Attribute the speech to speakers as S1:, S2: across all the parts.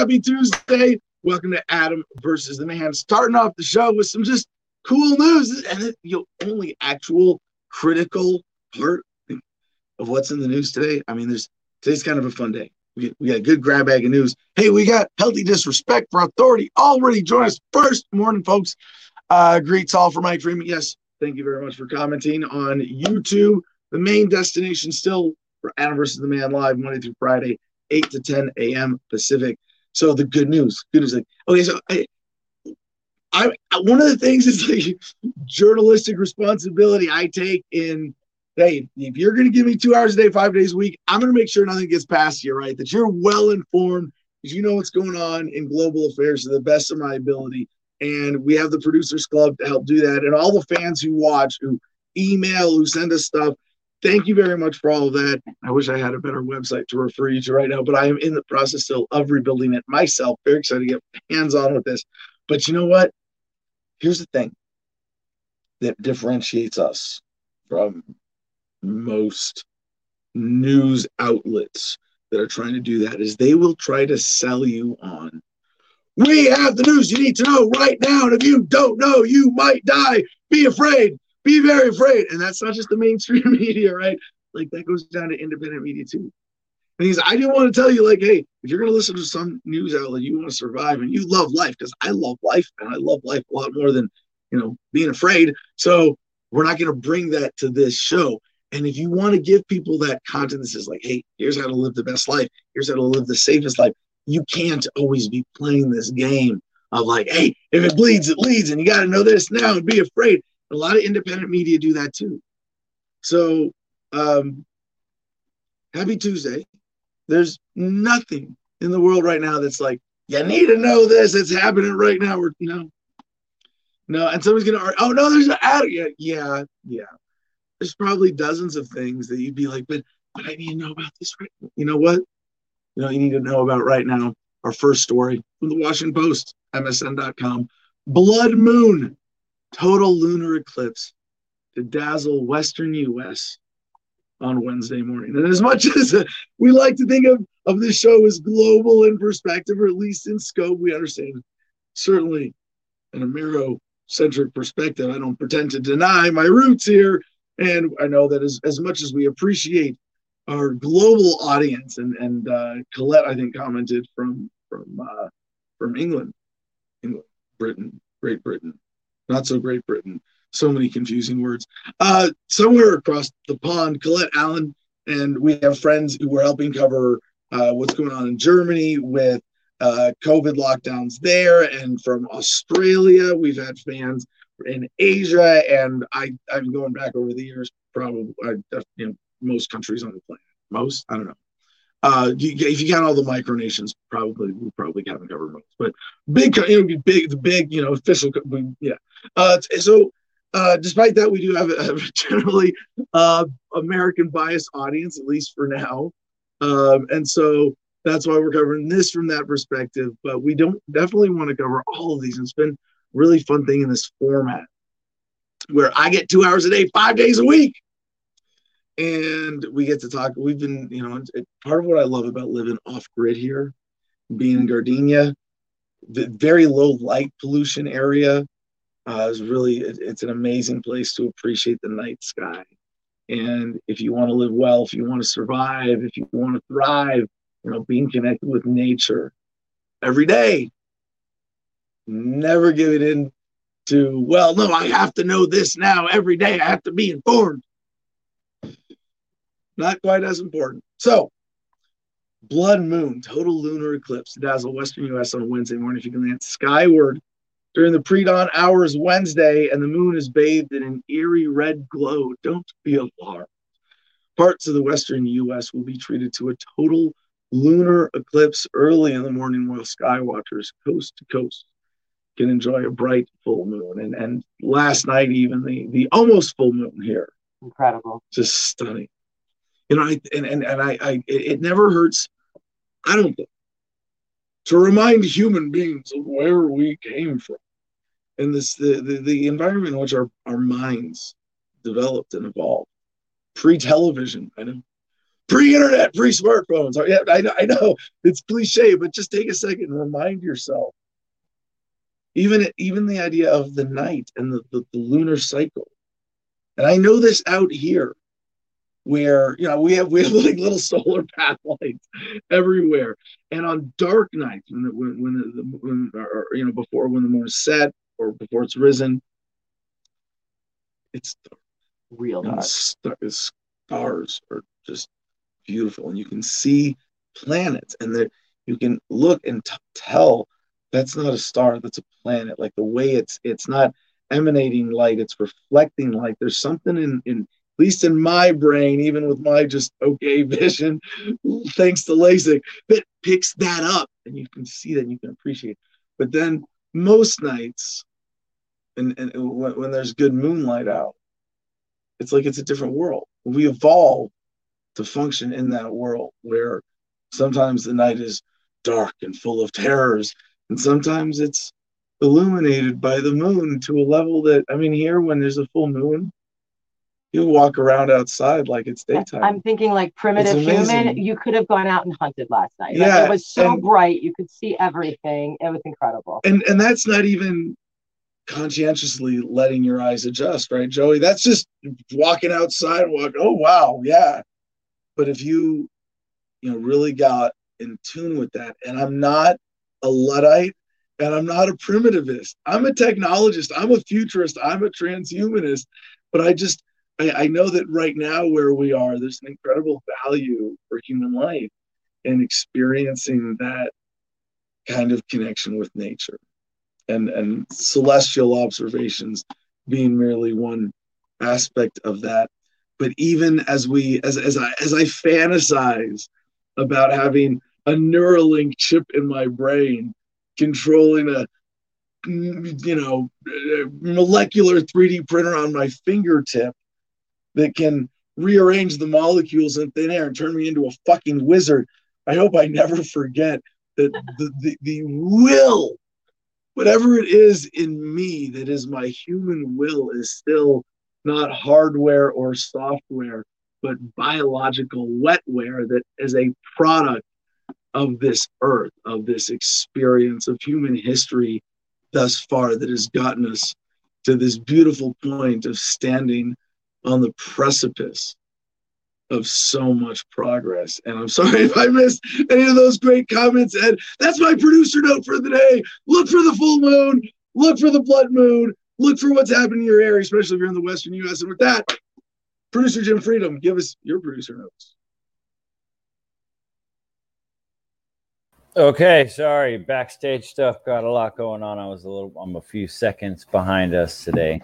S1: Happy Tuesday. Welcome to Adam versus the Man. Starting off the show with some just cool news and the you know, only actual critical part of what's in the news today. I mean, there's today's kind of a fun day. We, we got a good grab bag of news. Hey, we got healthy disrespect for authority already join us first morning, folks. Uh, greets all for Mike Freeman. Yes, thank you very much for commenting on YouTube. The main destination still for Adam versus the Man live Monday through Friday, 8 to 10 a.m. Pacific. So the good news, good news, like okay, so I, I one of the things is like journalistic responsibility I take in. Hey, if you're going to give me two hours a day, five days a week, I'm going to make sure nothing gets past you, right? That you're well informed, that you know what's going on in global affairs to the best of my ability. And we have the producers club to help do that. And all the fans who watch, who email, who send us stuff, thank you very much for all of that. I wish I had a better website to refer you to right now, but I am in the process still of rebuilding it myself. Very excited to get hands on with this. But you know what? Here's the thing that differentiates us from most news outlets that are trying to do that is they will try to sell you on we have the news you need to know right now and if you don't know you might die be afraid be very afraid. And that's not just the mainstream media, right? Like that goes down to independent media too. And he's, I didn't want to tell you, like, hey, if you're going to listen to some news outlet, you want to survive and you love life, because I love life and I love life a lot more than, you know, being afraid. So we're not going to bring that to this show. And if you want to give people that content that says, like, hey, here's how to live the best life, here's how to live the safest life, you can't always be playing this game of like, hey, if it bleeds, it leads, and you got to know this now and be afraid. A lot of independent media do that too. So, um, happy Tuesday. There's nothing in the world right now that's like, you need to know this. It's happening right now. We're, know, no. And somebody's going to, oh, no, there's an ad. Yeah, yeah, yeah. There's probably dozens of things that you'd be like, but, but I need to know about this right You know what? You know, you need to know about right now. Our first story from the Washington Post, MSN.com. Blood Moon total lunar eclipse to dazzle Western U.S. on Wednesday morning. And as much as we like to think of, of this show as global in perspective, or at least in scope, we understand certainly an Amero-centric perspective. I don't pretend to deny my roots here. And I know that as, as much as we appreciate our global audience, and, and uh, Colette, I think, commented from from uh, from England, England, Britain, Great Britain, not so Great Britain. So many confusing words. Uh, somewhere across the pond, Colette Allen and we have friends who were helping cover uh, what's going on in Germany with uh, COVID lockdowns there, and from Australia, we've had fans in Asia, and I I'm going back over the years, probably I, you know most countries on the planet, most I don't know. Uh, if you count all the micronations, probably we probably haven't covered most, but big, you know, big, the big, you know, official, yeah. Uh, so, uh, despite that, we do have a, a generally uh, American biased audience, at least for now, um, and so that's why we're covering this from that perspective. But we don't definitely want to cover all of these. It's been really fun thing in this format where I get two hours a day, five days a week and we get to talk. We've been, you know, it, part of what I love about living off grid here, being in Gardenia, the very low light pollution area uh, is really it, it's an amazing place to appreciate the night sky. And if you want to live well, if you want to survive, if you want to thrive, you know, being connected with nature every day. Never give it in to, well, no, I have to know this now every day. I have to be informed not quite as important. So, blood moon, total lunar eclipse dazzle western U.S. on Wednesday morning. If you can glance skyward during the pre-dawn hours Wednesday, and the moon is bathed in an eerie red glow. Don't be alarmed. Parts of the western U.S. will be treated to a total lunar eclipse early in the morning, while skywatchers coast to coast can enjoy a bright full moon. And and last night, even the the almost full moon here.
S2: Incredible.
S1: Just stunning you know, I, and, and, and I, I, it never hurts, I don't think, to remind human beings of where we came from and this, the, the, the environment in which our, our minds developed and evolved. Pre television, I know, pre-internet, pre-smartphones. Oh, yeah, I know, I know it's cliche, but just take a second and remind yourself. Even even the idea of the night and the, the, the lunar cycle. And I know this out here where you know we have we have like little solar path lights everywhere. And on dark nights when the, when, when the, when or, you know before when the moon is set or before it's risen it's
S2: real dark.
S1: stars are just beautiful. And you can see planets and there you can look and t- tell that's not a star that's a planet. Like the way it's it's not emanating light it's reflecting light. There's something in in least in my brain even with my just okay vision thanks to LASIK that picks that up and you can see that and you can appreciate it. but then most nights and, and when, when there's good moonlight out it's like it's a different world we evolve to function in that world where sometimes the night is dark and full of terrors and sometimes it's illuminated by the moon to a level that i mean here when there's a full moon you walk around outside like it's daytime
S2: i'm thinking like primitive human you could have gone out and hunted last night
S1: yeah
S2: like it was so and, bright you could see everything it was incredible
S1: and and that's not even conscientiously letting your eyes adjust right joey that's just walking outside walk oh wow yeah but if you, you know, really got in tune with that, and I'm not a Luddite and I'm not a primitivist. I'm a technologist. I'm a futurist. I'm a transhumanist. But I just, I, I know that right now where we are, there's an incredible value for human life and experiencing that kind of connection with nature and and celestial observations being merely one aspect of that. But even as we as as I as I fantasize about having a Neuralink chip in my brain controlling a you know molecular 3D printer on my fingertip that can rearrange the molecules in thin air and turn me into a fucking wizard. I hope I never forget that the, the, the will, whatever it is in me that is my human will, is still not hardware or software, but biological wetware that is a product of this earth, of this experience of human history thus far that has gotten us to this beautiful point of standing on the precipice of so much progress. And I'm sorry if I missed any of those great comments, Ed. That's my producer note for the day. Look for the full moon, look for the blood moon, look for what's happening in your area, especially if you're in the Western U.S. And with that, producer Jim Freedom, give us your producer notes.
S3: Okay, sorry, backstage stuff got a lot going on. I was a little, I'm a few seconds behind us today.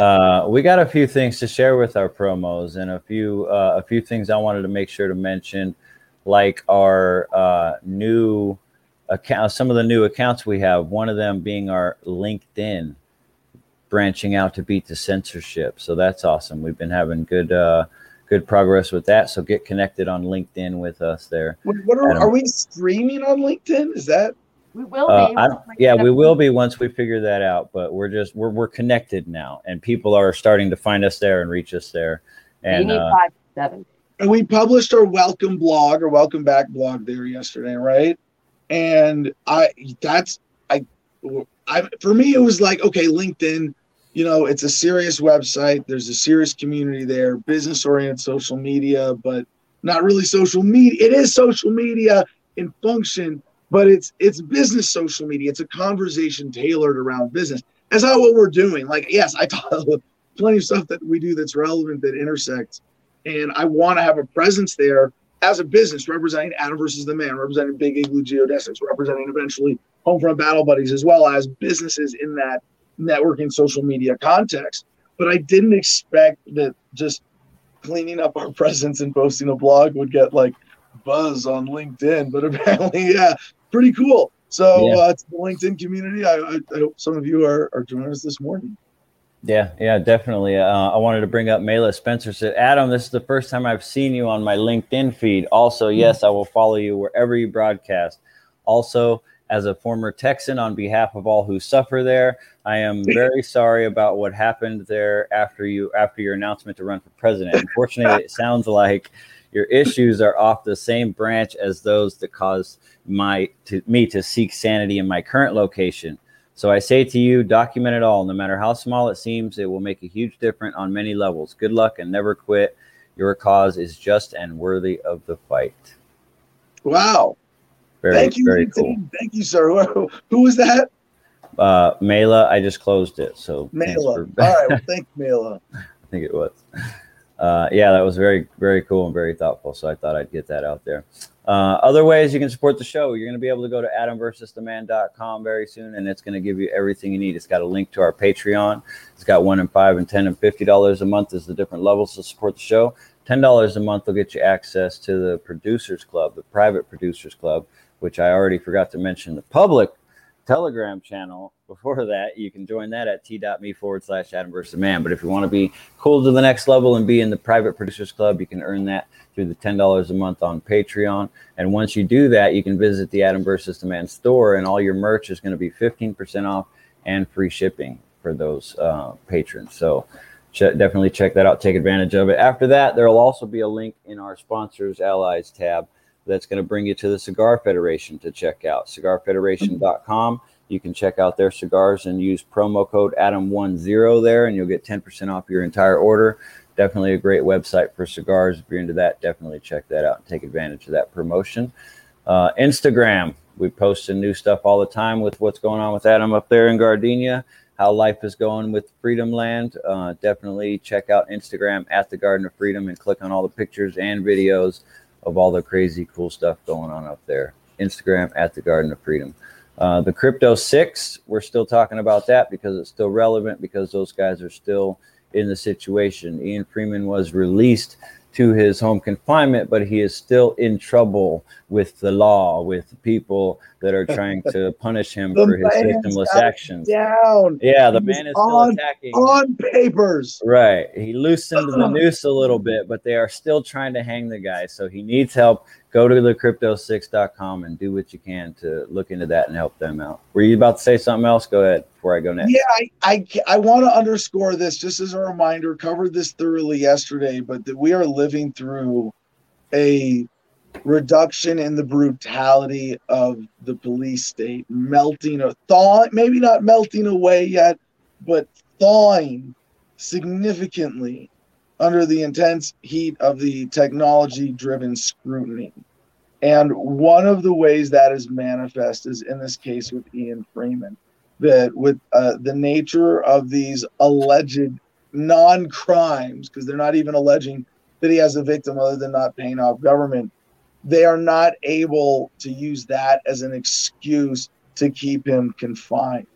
S3: Uh, we got a few things to share with our promos and a few uh, a few things I wanted to make sure to mention, like our uh, new account, some of the new accounts we have. One of them being our LinkedIn branching out to beat the censorship. So that's awesome. We've been having good uh, good progress with that. So get connected on LinkedIn with us there.
S1: What, what are, are, we streaming on LinkedIn? Is that
S2: we will uh,
S3: be? yeah, we will be once we figure that out. But we're just we're we're connected now, and people are starting to find us there and reach us there. And
S2: uh, five seven.
S1: And we published our welcome blog or welcome back blog there yesterday, right? And I that's I I for me it was like okay, LinkedIn, you know, it's a serious website. There's a serious community there, business oriented social media, but not really social media. It is social media in function, but it's it's business social media. It's a conversation tailored around business. That's not what we're doing. Like, yes, I talk plenty of stuff that we do that's relevant that intersects, and I want to have a presence there as a business representing Adam versus the Man, representing Big Igloo Geodesics, representing eventually Homefront Battle Buddies, as well as businesses in that networking social media context. But I didn't expect that just cleaning up our presence and posting a blog would get like buzz on LinkedIn. But apparently, yeah, pretty cool. So yeah. uh, to the LinkedIn community, I, I, I, hope some of you are, are joining us this morning.
S3: Yeah, yeah, definitely. Uh, I wanted to bring up Mela Spencer said, Adam, this is the first time I've seen you on my LinkedIn feed. Also, hmm. yes, I will follow you wherever you broadcast. Also, as a former Texan, on behalf of all who suffer there, I am very sorry about what happened there after you after your announcement to run for president. Unfortunately, it sounds like Your issues are off the same branch as those that caused my to me to seek sanity in my current location. So I say to you, document it all. No matter how small it seems, it will make a huge difference on many levels. Good luck and never quit. Your cause is just and worthy of the fight.
S1: Wow. Very, Thank you, very cool. Thank you, sir. Who was that?
S3: Uh, Mela, I just closed it. So
S1: Mela. For- All right. Well, thank you, Mela.
S3: I think it was. Uh, yeah, that was very, very cool and very thoughtful. So I thought I'd get that out there. Uh, other ways you can support the show, you're going to be able to go to adamversustheman.com very soon, and it's going to give you everything you need. It's got a link to our Patreon. It's got one and five and ten and fifty dollars a month is the different levels to support the show. Ten dollars a month will get you access to the producers club, the private producers club, which I already forgot to mention. The public Telegram channel before that, you can join that at t.me forward slash Adam versus man. But if you want to be cool to the next level and be in the private producers club, you can earn that through the $10 a month on Patreon. And once you do that, you can visit the Adam versus the man store, and all your merch is going to be 15% off and free shipping for those uh, patrons. So definitely check that out. Take advantage of it. After that, there will also be a link in our sponsors allies tab that's going to bring you to the Cigar Federation to check out. CigarFederation.com. You can check out their cigars and use promo code Adam10 there, and you'll get 10% off your entire order. Definitely a great website for cigars. If you're into that, definitely check that out and take advantage of that promotion. Uh, Instagram, we post new stuff all the time with what's going on with Adam up there in Gardenia, how life is going with Freedom Land. Uh, definitely check out Instagram at the Garden of Freedom and click on all the pictures and videos of all the crazy cool stuff going on up there. Instagram at the Garden of Freedom. Uh, the Crypto Six, we're still talking about that because it's still relevant because those guys are still in the situation. Ian Freeman was released to his home confinement, but he is still in trouble with the law, with people that are trying to punish him for his victimless actions.
S1: Down.
S3: Yeah, the man is on, still attacking
S1: on papers.
S3: Right. He loosened the noose a little bit, but they are still trying to hang the guy. So he needs help. Go to the crypto6.com and do what you can to look into that and help them out. Were you about to say something else? Go ahead before I go next.
S1: Yeah, I I, I want to underscore this just as a reminder. Covered this thoroughly yesterday, but that we are living through a reduction in the brutality of the police state, melting or thawing, maybe not melting away yet, but thawing significantly under the intense heat of the technology driven scrutiny. And one of the ways that is manifest is in this case with Ian Freeman, that with uh, the nature of these alleged non crimes, because they're not even alleging that he has a victim other than not paying off government, they are not able to use that as an excuse to keep him confined.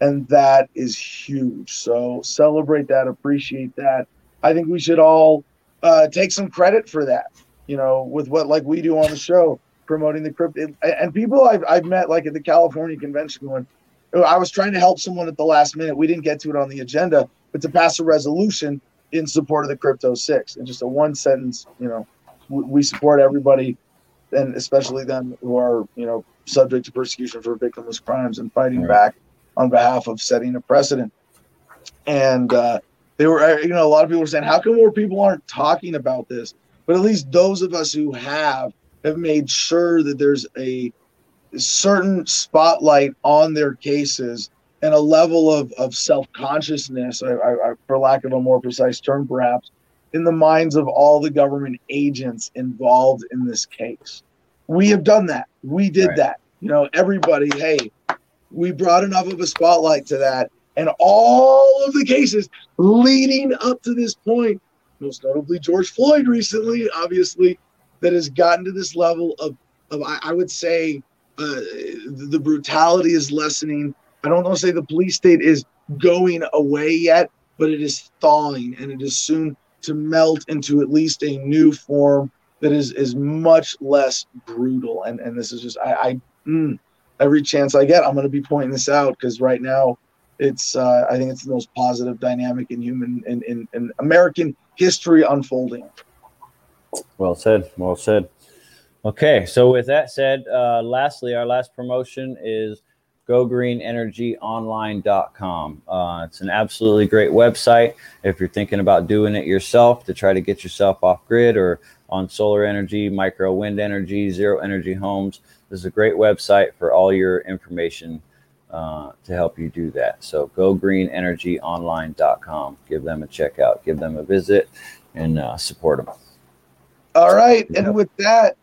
S1: And that is huge. So celebrate that, appreciate that. I think we should all uh, take some credit for that, you know, with what like we do on the show, promoting the crypto. And people I've, I've met like at the California convention going, oh, I was trying to help someone at the last minute. We didn't get to it on the agenda, but to pass a resolution in support of the crypto six and just a one sentence, you know, we support everybody and especially them who are you know subject to persecution for victimless crimes and fighting right. back on behalf of setting a precedent. And uh, they were, you know, a lot of people were saying, how come more people aren't talking about this? But at least those of us who have have made sure that there's a certain spotlight on their cases and a level of, of self-consciousness, I, I, for lack of a more precise term, perhaps, in the minds of all the government agents involved in this case. We have done that. We did right. that. You know, everybody, hey, we brought enough of a spotlight to that. And all of the cases leading up to this point, most notably George Floyd recently, obviously, that has gotten to this level of, of I, I would say, uh, the brutality is lessening. I don't want to say the police state is going away yet, but it is thawing and it is soon to melt into at least a new form that is is much less brutal. And and this is just I, I mm, every chance I get, I'm going to be pointing this out because right now it's uh, I think it's the most positive dynamic in human in, in, in American history unfolding.
S3: Well said. Well said. Okay, so with that said, uh, lastly, our last promotion is gogreenenergyonline.com. Uh, it's an absolutely great website if you're thinking about doing it yourself to try to get yourself off grid or on solar energy, micro wind energy, zero energy homes. This is a great website for all your information uh, to help you do that. So gogreenenergyonline.com. Give them a check out, give them a visit, and uh, support them.
S1: All right. And with that,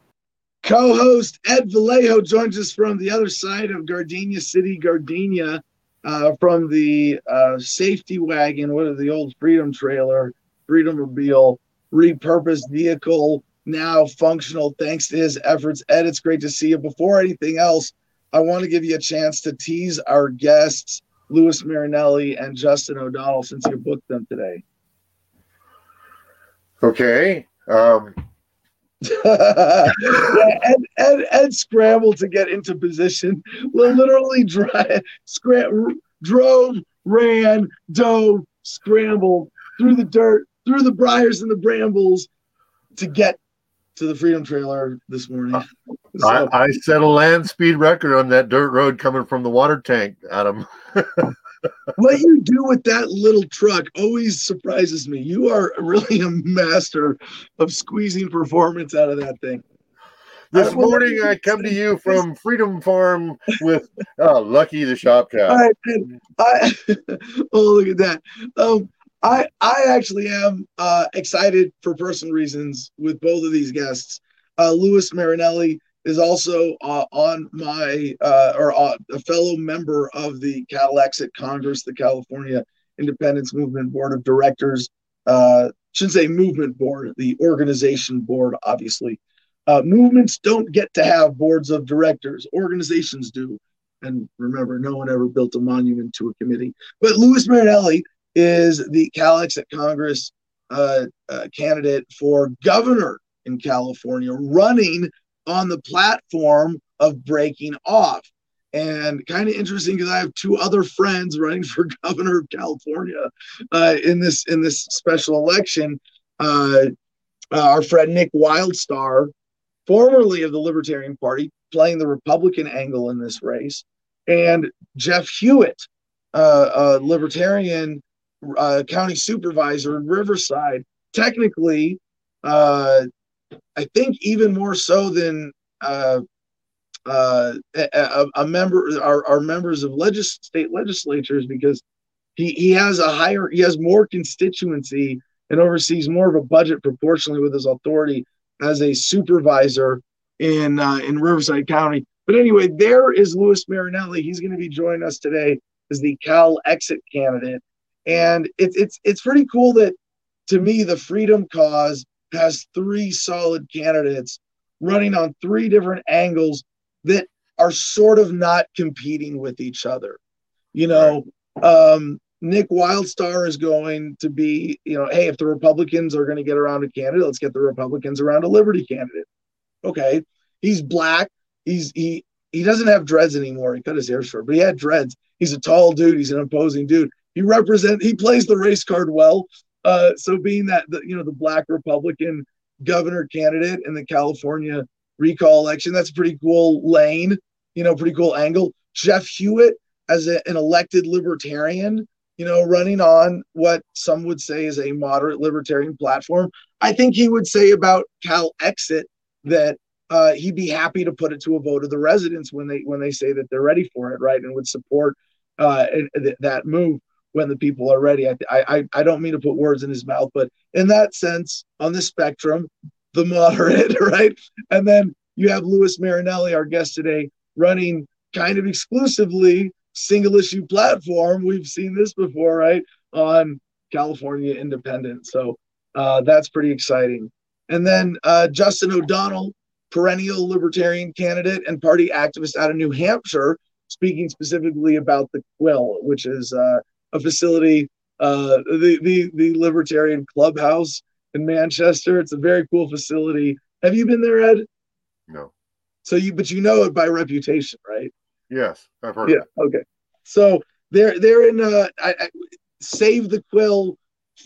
S1: co host Ed Vallejo joins us from the other side of Gardenia City, Gardenia, uh, from the uh, safety wagon, what is the old Freedom trailer, Freedom Mobile, repurposed vehicle, now functional thanks to his efforts. Ed, it's great to see you. Before anything else, I want to give you a chance to tease our guests, Louis Marinelli and Justin O'Donnell, since you booked them today.
S4: Okay. Um,
S1: yeah, Ed, Ed, Ed scrambled to get into position. Literally dry, drove, ran, dove, scrambled through the dirt, through the briars and the brambles to get to the Freedom Trailer this morning.
S4: So, I, I, set a land speed record on that dirt road coming from the water tank, Adam.
S1: what you do with that little truck always surprises me. You are really a master of squeezing performance out of that thing.
S4: This morning, I come to you from Freedom Farm with oh, Lucky the Shop Cat.
S1: I, I, oh, look at that. Um, I I actually am uh, excited for personal reasons with both of these guests. Uh, Louis Marinelli is also uh, on my uh, or uh, a fellow member of the Exit Congress, the California Independence Movement Board of Directors. Uh, shouldn't say movement board, the organization board, obviously. Uh, movements don't get to have boards of directors. Organizations do. And remember, no one ever built a monument to a committee. But Louis Marinelli is the Exit Congress uh, uh, candidate for governor in California, running on the platform of breaking off. And kind of interesting because I have two other friends running for governor of California uh, in this in this special election. Uh, uh, our friend Nick Wildstar, formerly of the Libertarian Party, playing the Republican angle in this race, and Jeff Hewitt, uh, a Libertarian uh, county supervisor in Riverside, technically, uh, I think even more so than uh, uh, a, a, member, our, our members of legis- state legislatures, because he, he has a higher, he has more constituency and oversees more of a budget proportionally with his authority as a supervisor in uh, in Riverside County. But anyway, there is Louis Marinelli. He's going to be joining us today as the Cal Exit candidate. And it's it's it's pretty cool that to me the freedom cause has three solid candidates running on three different angles that are sort of not competing with each other. You know, um, Nick Wildstar is going to be, you know, hey, if the Republicans are going to get around a candidate, let's get the Republicans around a Liberty candidate. Okay, he's black. He's he he doesn't have dreads anymore. He cut his hair short, but he had dreads. He's a tall dude. He's an imposing dude. He represent. He plays the race card well. Uh, so being that the you know the black Republican governor candidate in the California recall election, that's a pretty cool lane. You know, pretty cool angle. Jeff Hewitt as a, an elected libertarian, you know, running on what some would say is a moderate libertarian platform. I think he would say about Cal Exit that uh, he'd be happy to put it to a vote of the residents when they when they say that they're ready for it, right, and would support uh, that move when the people are ready. I, I, I don't mean to put words in his mouth, but in that sense, on the spectrum, the moderate, right? And then you have Louis Marinelli, our guest today, running kind of exclusively single issue platform. We've seen this before, right? On California Independent. So uh, that's pretty exciting. And then uh, Justin O'Donnell, perennial libertarian candidate and party activist out of New Hampshire, speaking specifically about the Quill, which is uh, a facility, uh, the, the, the Libertarian Clubhouse in Manchester. It's a very cool facility. Have you been there, Ed?
S4: No.
S1: So you, but you know it by reputation, right?
S4: Yes, I've heard.
S1: Yeah. Okay. So they're they're in uh, I, I, save the quill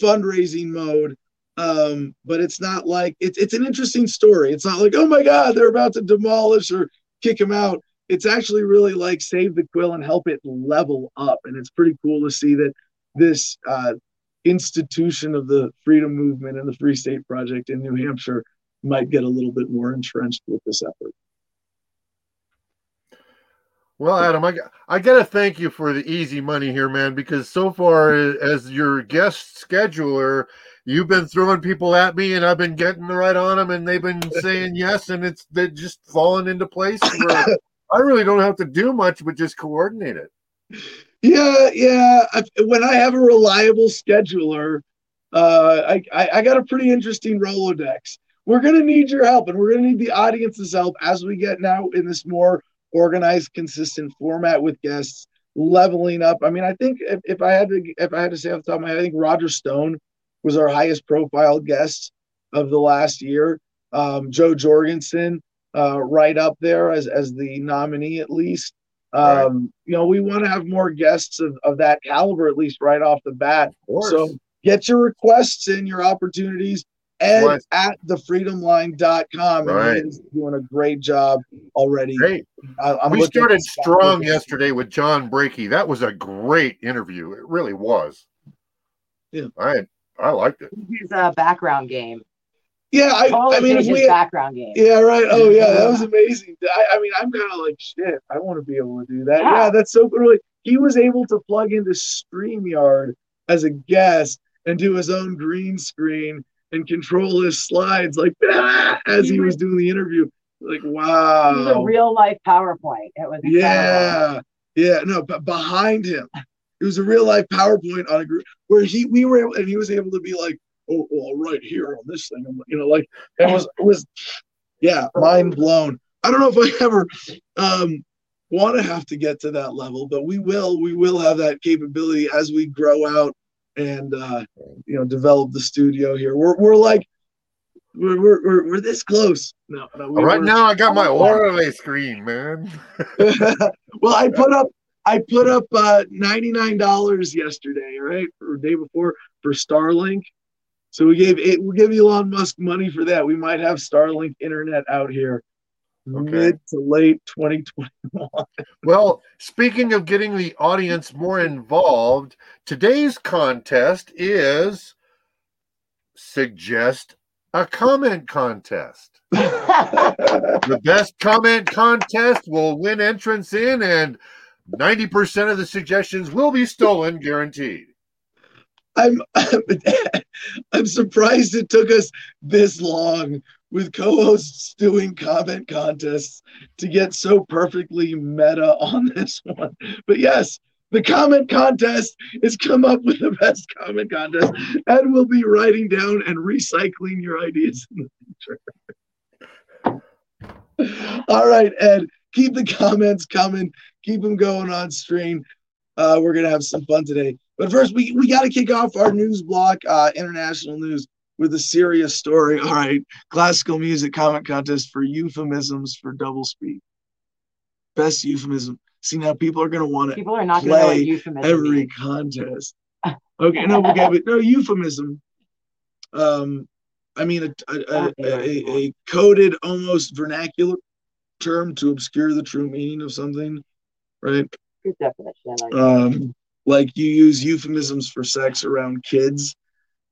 S1: fundraising mode, um, but it's not like it's it's an interesting story. It's not like oh my god they're about to demolish or kick him out it's actually really like save the quill and help it level up. And it's pretty cool to see that this uh, institution of the freedom movement and the Free State Project in New Hampshire might get a little bit more entrenched with this effort.
S4: Well, Adam, I, I got to thank you for the easy money here, man, because so far as your guest scheduler, you've been throwing people at me and I've been getting the right on them and they've been saying yes and it's they're just falling into place where I really don't have to do much but just coordinate it.
S1: Yeah, yeah. When I have a reliable scheduler, uh, I, I, I got a pretty interesting Rolodex. We're going to need your help and we're going to need the audience's help as we get now in this more – organized, consistent format with guests, leveling up. I mean, I think if, if I had to if I had to say off the top of my head, I think Roger Stone was our highest profile guest of the last year. Um, Jo Jorgensen, uh, right up there as as the nominee at least. Um, right. You know, we want to have more guests of, of that caliber at least right off the bat. So get your requests in, your opportunities. Ed what? at thefreedomline.com. Right. And he's doing a great job already.
S4: Great. I, we started strong yesterday with John Brakey. That was a great interview. It really was.
S1: Yeah.
S4: I I liked it.
S2: His uh, background game.
S1: Yeah, I, I mean,
S2: his we, background game.
S1: Yeah, right. Oh, yeah, that was amazing. I, I mean, I'm kind of like, shit, I want to be able to do that. Yeah, yeah that's so really. He was able to plug into StreamYard as a guest and do his own green screen and control his slides like ah, as he was doing the interview. Like wow,
S2: it was a real life PowerPoint. It was
S1: yeah, yeah. No, but behind him, it was a real life PowerPoint on a group where he we were able, and he was able to be like, oh well, right here on this thing, you know, like it was it was yeah, mind blown. I don't know if I ever um, want to have to get to that level, but we will. We will have that capability as we grow out and uh, you know develop the studio here. We're we're like we're we're, we're, this close. No, no
S4: we, right now I got my Orale screen, man.
S1: well, I put up I put up uh, ninety nine dollars yesterday, right, or day before for Starlink. So we gave it. We give Elon Musk money for that. We might have Starlink internet out here okay. mid to late 2021.
S4: well, speaking of getting the audience more involved, today's contest is suggest a comment contest. the best comment contest will win entrance in, and 90% of the suggestions will be stolen, guaranteed.
S1: I'm I'm surprised it took us this long with co-hosts doing comment contests to get so perfectly meta on this one. But yes, the comment contest is come up with the best comment contest, and we'll be writing down and recycling your ideas in the future. All right, Ed, keep the comments coming. Keep them going on stream. Uh, we're gonna have some fun today. But first, we, we got to kick off our news block, uh, international news with a serious story. All right, classical music comment contest for euphemisms for double speak. Best euphemism. See now, people are going to want to.
S2: People are not going to euphemism
S1: every means. contest. Okay, no, okay, but no euphemism. Um, I mean a a, a, a coded, almost vernacular term to obscure the true meaning of something, right?
S2: Good definition.
S1: Um, like you use euphemisms for sex around kids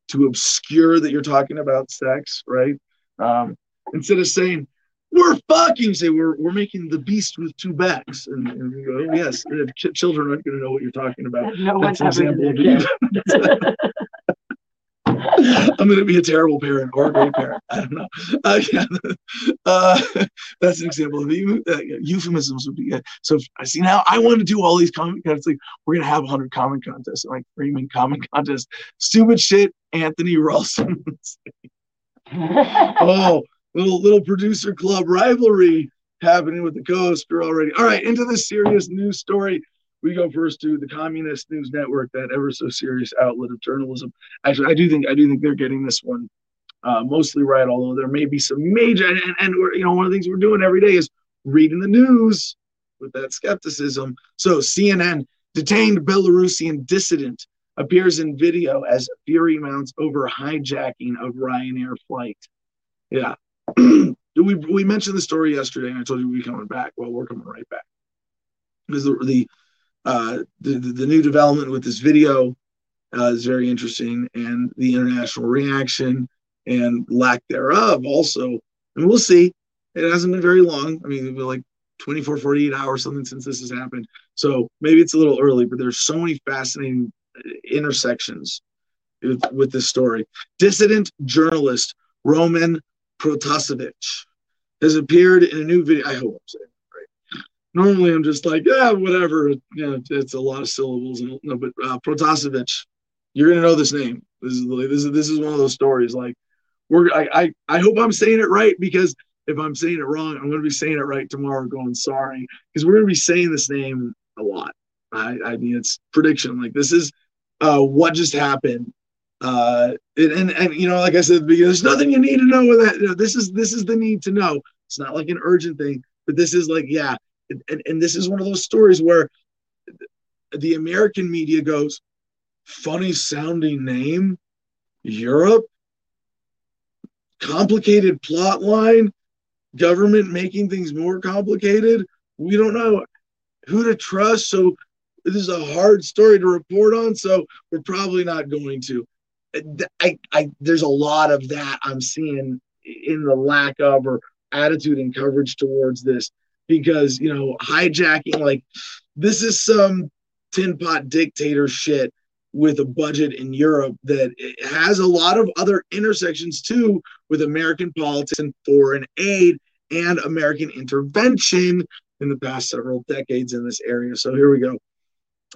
S1: to obscure that you're talking about sex, right? Um, instead of saying we're fucking, say we're we're making the beast with two backs, and, and you go, oh, yes, children aren't going to know what you're talking about.
S2: No That's an example of
S1: I'm going to be a terrible parent or a great parent. I don't know. Uh, yeah, uh, that's an example of uh, euphemisms would be good. So I see now I want to do all these comment contests. Like we're going to have 100 comment contests, like framing comment contests. Stupid shit. Anthony Ralston. oh, little little producer club rivalry happening with the co-hoster already. All right, into the serious news story we go first to the Communist News Network, that ever so serious outlet of journalism. Actually, I do think I do think they're getting this one uh, mostly right, although there may be some major and, and, you know one of the things we're doing every day is reading the news with that skepticism. So CNN detained Belarusian dissident appears in video as fury mounts over hijacking of Ryanair flight. Yeah. we we mentioned the story yesterday, and I told you we'd be coming back. Well, we're coming right back because the, the uh, the, the new development with this video uh, is very interesting, and the international reaction and lack thereof also. And we'll see. It hasn't been very long. I mean, like 24, 48 hours, something since this has happened. So maybe it's a little early, but there's so many fascinating intersections with, with this story. Dissident journalist Roman Protasevich has appeared in a new video. I hope I'm saying. Normally, I'm just like, yeah, whatever. You know, it's a lot of syllables. And, no, but uh, Protasevich, you're gonna know this name. This is this is this is one of those stories. Like, we're I I, I hope I'm saying it right because if I'm saying it wrong, I'm gonna be saying it right tomorrow. Going sorry because we're gonna be saying this name a lot. I I mean, it's prediction. Like this is uh, what just happened uh, and, and you know, like I said, there's nothing you need to know with that. You know, this is this is the need to know. It's not like an urgent thing, but this is like, yeah, and, and this is one of those stories where the American media goes, funny sounding name, Europe, complicated plot line, government making things more complicated. We don't know who to trust. So this is a hard story to report on. So we're probably not going to. I, I, there's a lot of that I'm seeing in the lack of or attitude and coverage towards this because you know hijacking like this is some tin pot dictator shit with a budget in Europe that has a lot of other intersections too with American politics and foreign aid and American intervention in the past several decades in this area. So here we go.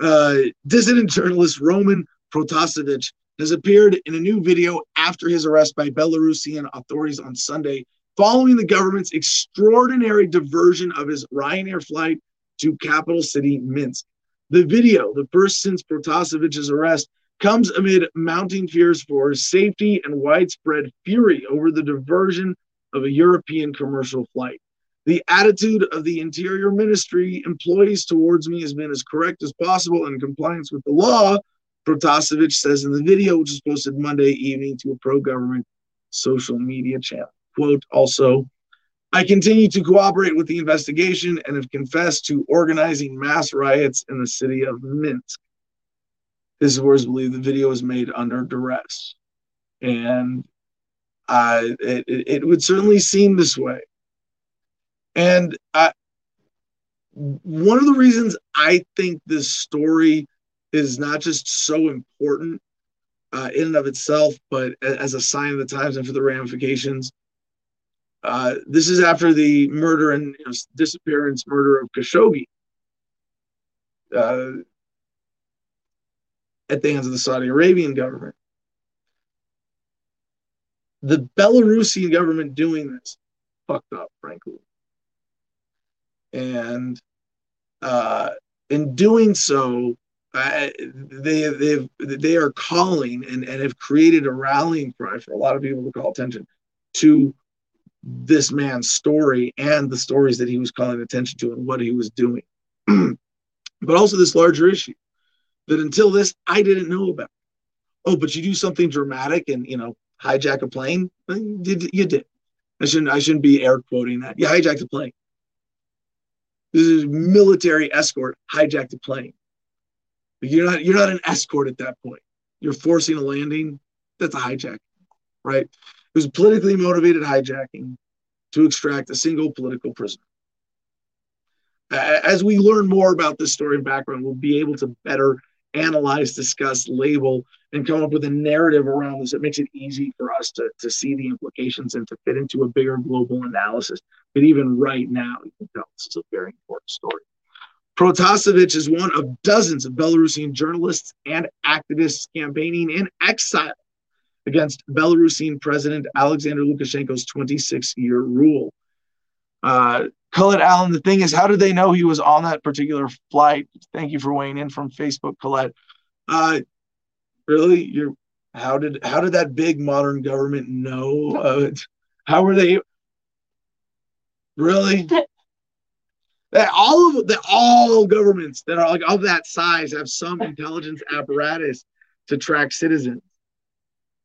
S1: Uh, dissident journalist Roman Protasevich has appeared in a new video after his arrest by Belarusian authorities on Sunday, following the government's extraordinary diversion of his Ryanair flight to capital city Minsk. The video, the first since Protasevich's arrest, comes amid mounting fears for his safety and widespread fury over the diversion of a European commercial flight. The attitude of the Interior Ministry employees towards me has been as correct as possible in compliance with the law, Protasevich says in the video, which was posted Monday evening to a pro government social media channel. Quote also, I continue to cooperate with the investigation and have confessed to organizing mass riots in the city of Minsk. His words believe the video was made under duress. And uh, it, it would certainly seem this way. And I, one of the reasons I think this story is not just so important uh, in and of itself, but as a sign of the times and for the ramifications. Uh, this is after the murder and you know, disappearance, murder of Khashoggi uh, at the hands of the Saudi Arabian government. The Belarusian government doing this fucked up, frankly. And uh, in doing so, uh, they they they are calling and, and have created a rallying cry for a lot of people to call attention to this man's story and the stories that he was calling attention to and what he was doing. But also this larger issue that until this i didn't know about. Oh but you do something dramatic and you know hijack a plane? You did, you did. I shouldn't i shouldn't be air quoting that. You hijacked a plane. This is military escort hijacked a plane. You're not you're not an escort at that point. You're forcing a landing. That's a hijack, right? Was politically motivated hijacking to extract a single political prisoner. As we learn more about this story and background, we'll be able to better analyze, discuss, label, and come up with a narrative around this that makes it easy for us to, to see the implications and to fit into a bigger global analysis. But even right now, you can tell this is a very important story. Protasevich is one of dozens of Belarusian journalists and activists campaigning in exile against Belarusian President Alexander Lukashenko's 26 year rule. Uh, Colette Allen, the thing is, how did they know he was on that particular flight? Thank you for weighing in from Facebook, Colette. Uh, really, you're how did how did that big modern government know? Uh, how were they? Really? that all of the all governments that are like of that size have some intelligence apparatus to track citizens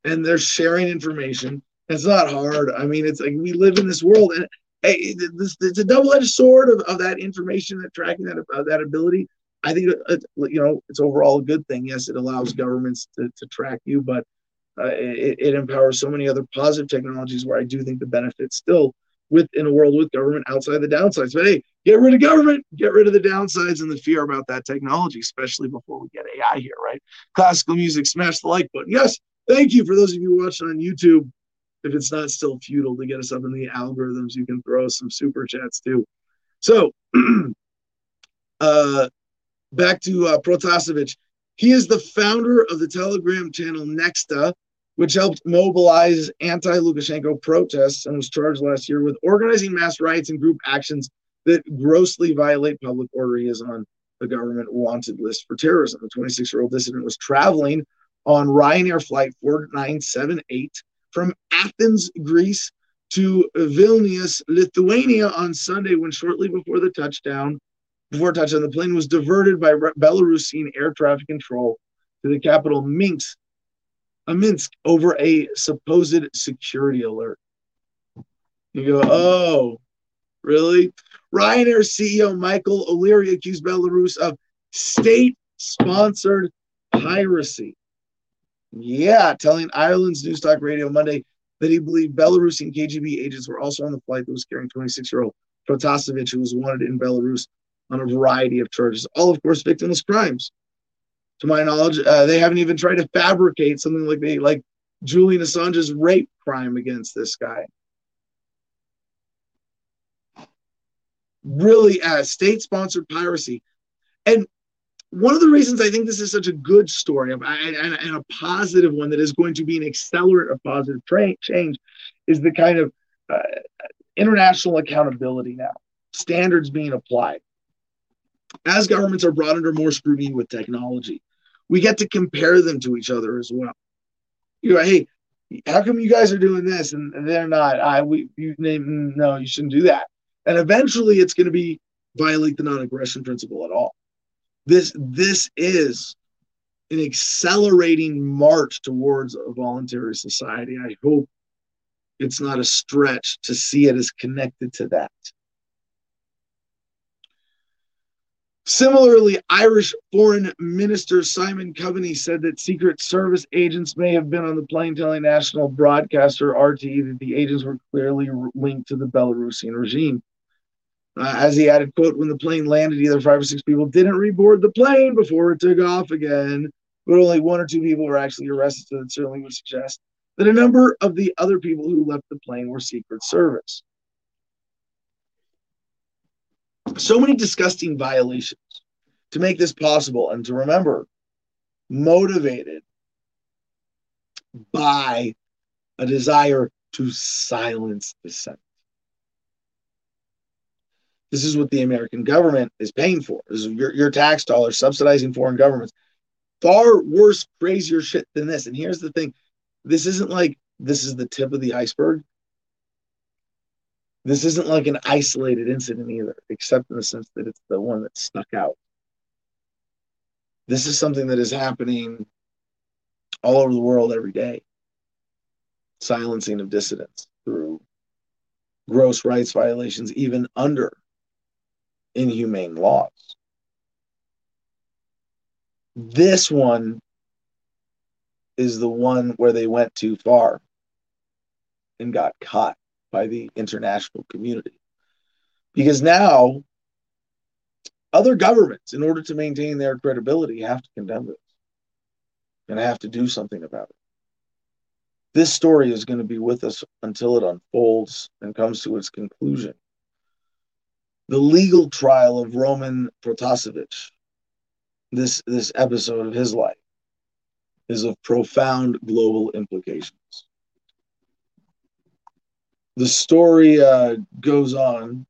S1: and they're sharing information it's not hard i mean it's like we live in this world and hey, this, it's a double-edged sword of, of that information that tracking that uh, that ability i think uh, you know it's overall a good thing yes it allows governments to, to track you but Uh, it, it, empowers so many other positive technologies where I do think the benefits still within a world with government outside the downsides. But hey, get rid of government, get rid of the downsides and the fear about that technology, especially before we get AI here, right? Classical music, smash the like button. Yes, thank you for those of you watching on YouTube. If it's not still futile to get us up in the algorithms, you can throw some super chats too. So, uh, back to uh, Protasevich. He is the founder of the Telegram channel Nexta, which helped mobilize anti Lukashenko protests and was charged last year with organizing mass riots and group actions that grossly violate public order. He is on the government wanted list for terrorism. The 26 year old dissident was traveling on Ryanair flight 4978 from Athens, Greece to Vilnius, Lithuania on Sunday when shortly before the touchdown, before touchdown, the plane was diverted by Belarusian air traffic control to the capital Minsk a Minsk over a supposed security alert. You go, oh, really? Ryanair CEO Michael O'Leary accused Belarus of state sponsored piracy. Yeah, telling Ireland's Newstalk Radio Monday that he believed Belarusian KGB agents were also on the flight that was carrying 26 year old Protasevich, who was wanted in Belarus on a variety of charges, all, of course, victimless crimes to my knowledge. Uh, they haven't even tried to fabricate something like they like Julian Assange's rape crime against this guy. Really, uh, state-sponsored piracy, and one of the reasons I think this is such a good story and, and, and a positive one that is going to be an accelerant of positive tra- change is the kind of uh, international accountability now, standards being applied. As governments are brought under more scrutiny with technology, we get to compare them to each other as well. You go, hey, how come you guys are doing this and they're not? I we you name no, you shouldn't do that. And eventually, it's going to be violate the non-aggression principle at all. This this is an accelerating march towards a voluntary society. I hope it's not a stretch to see it as connected to that. Similarly, Irish Foreign Minister Simon Coveney said that Secret Service agents may have been on the plane telling national broadcaster RTE that the agents were clearly linked to the Belarusian regime. Uh, as he added, quote, when the plane landed, either five or six people didn't reboard the plane before it took off again, but only one or two people were actually arrested, so that certainly would suggest that a number of the other people who left the plane were Secret Service so many disgusting violations to make this possible and to remember motivated by a desire to silence dissent. This is what the American government is paying for. This is your, your tax dollars subsidizing foreign governments. Far worse, crazier shit than this. And here's the thing this isn't like this is the tip of the iceberg. This isn't like an isolated incident either, except in the sense that it's the one that stuck out. This is something that is happening all over the world every day. Silencing of dissidents through gross rights violations, even under inhumane laws. This one is the one where they went too far and got caught by the international community. Because now, other governments, in order to maintain their credibility, have to condemn this and have to do something about it. This story is going to be with us until it unfolds and comes to its conclusion. The legal trial of Roman Protasevich, this, this episode of his life, is of profound global implications the story uh, goes on.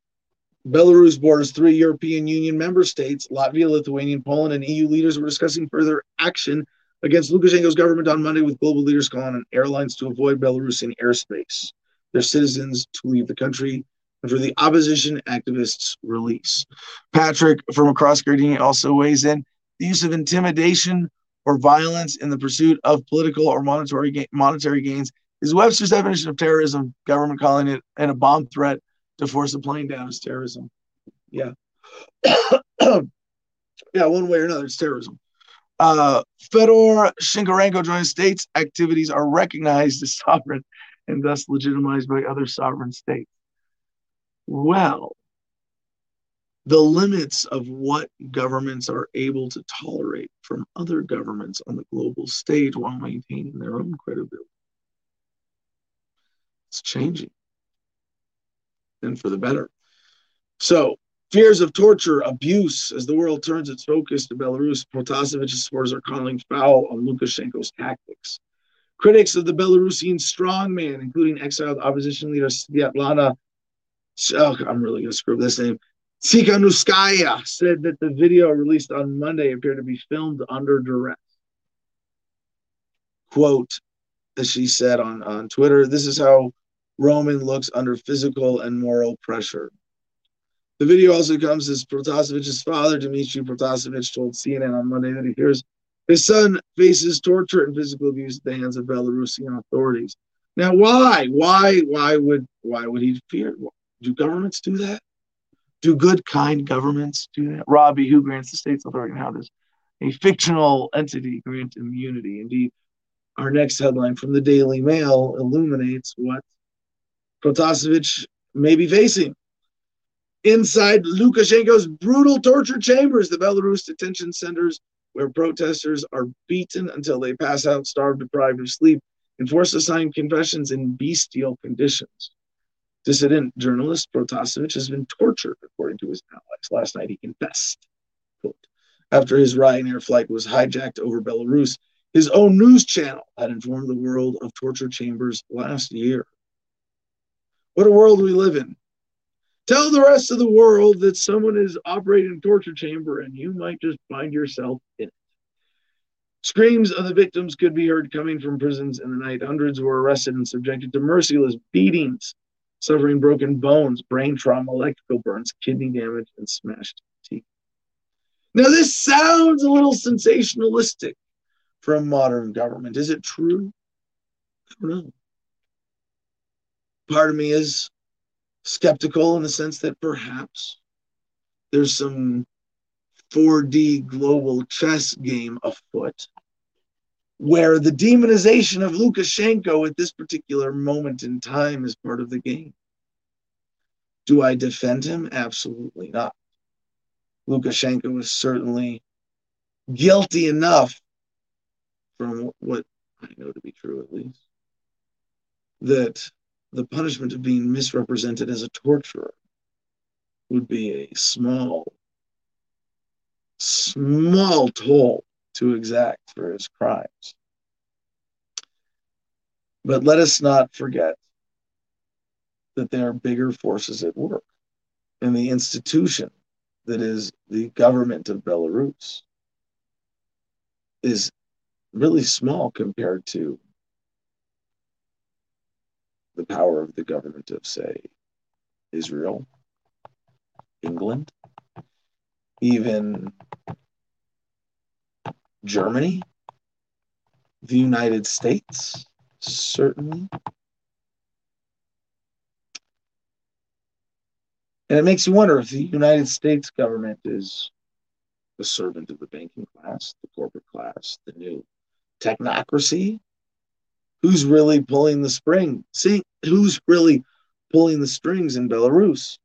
S1: Belarus borders three European Union member states. Latvia, Lithuania, and Poland, and EU leaders were discussing further action against Lukashenko's government on Monday, with global leaders calling on airlines to avoid Belarusian airspace, their citizens to leave the country, and for the opposition activists' release. Patrick from across Gardenia also weighs in the use of intimidation or violence in the pursuit of political or monetary, ga- monetary gains is Webster's definition of terrorism, government calling it and a bomb threat to force a plane down is terrorism. Yeah. yeah, one way or another, it's terrorism. Uh, Fedor Shenkarenko joined states' activities are recognized as sovereign and thus legitimized by other sovereign states. Well, the limits of what governments are able to tolerate from other governments on the global stage while maintaining their own credibility. It's changing, and for the better. So, fears of torture, abuse, as the world turns its focus to Belarus, Protasevich's supporters are calling foul on Lukashenko's tactics. Critics of the Belarusian strongman, including exiled opposition leader Svetlana, oh, I'm really to screw this name, Tsikhanouskaya, said that the video released on Monday appeared to be filmed under duress. Quote, as she said on, on Twitter, this is how Roman looks under physical and moral pressure. The video also comes as Protasevich's father, Dmitry Protasevich, told CNN on Monday that he hears his son faces torture and physical abuse at the hands of Belarusian authorities. Now, why? Why? Why would? Why would he fear? Do governments do that? Do good, kind governments do that? Robbie, who grants the state's authority? and How does a fictional entity grant immunity? Indeed, our next headline from the Daily Mail illuminates what Protasevich may be facing. Inside Lukashenko's brutal torture chambers, the Belarus detention centers where protesters are beaten until they pass out, starved, deprived of sleep, and forced to sign confessions in bestial conditions. Dissident journalist Protasevich has been tortured, according to his allies. Last night he confessed. Quote, After his Ryanair flight was hijacked over Belarus, his own news channel had informed the world of torture chambers last year. What a world we live in. Tell the rest of the world that someone is operating a torture chamber and you might just find yourself in it. Screams of the victims could be heard coming from prisons in the night. Hundreds were arrested and subjected to merciless beatings, suffering broken bones, brain trauma, electrical burns, kidney damage, and smashed teeth. Now, this sounds a little sensationalistic from modern government. Is it true? I don't know. Part of me is skeptical in the sense that perhaps there's some 4D global chess game afoot where the demonization of Lukashenko at this particular moment in time is part of the game. Do I defend him? Absolutely not. Lukashenko is certainly guilty enough, from what I know to be true at least, that the punishment of being misrepresented as a torturer would be a small, small toll to exact for his crimes. But let us not forget that there are bigger forces at work. And the institution that is the government of Belarus is really small compared to the power of the government of, say, Israel, England, even Germany, the United States, certainly. And it makes you wonder if the United States government is the servant of the banking class, the corporate class, the new technocracy, who's really pulling the spring? See, who's really pulling the strings in Belarus?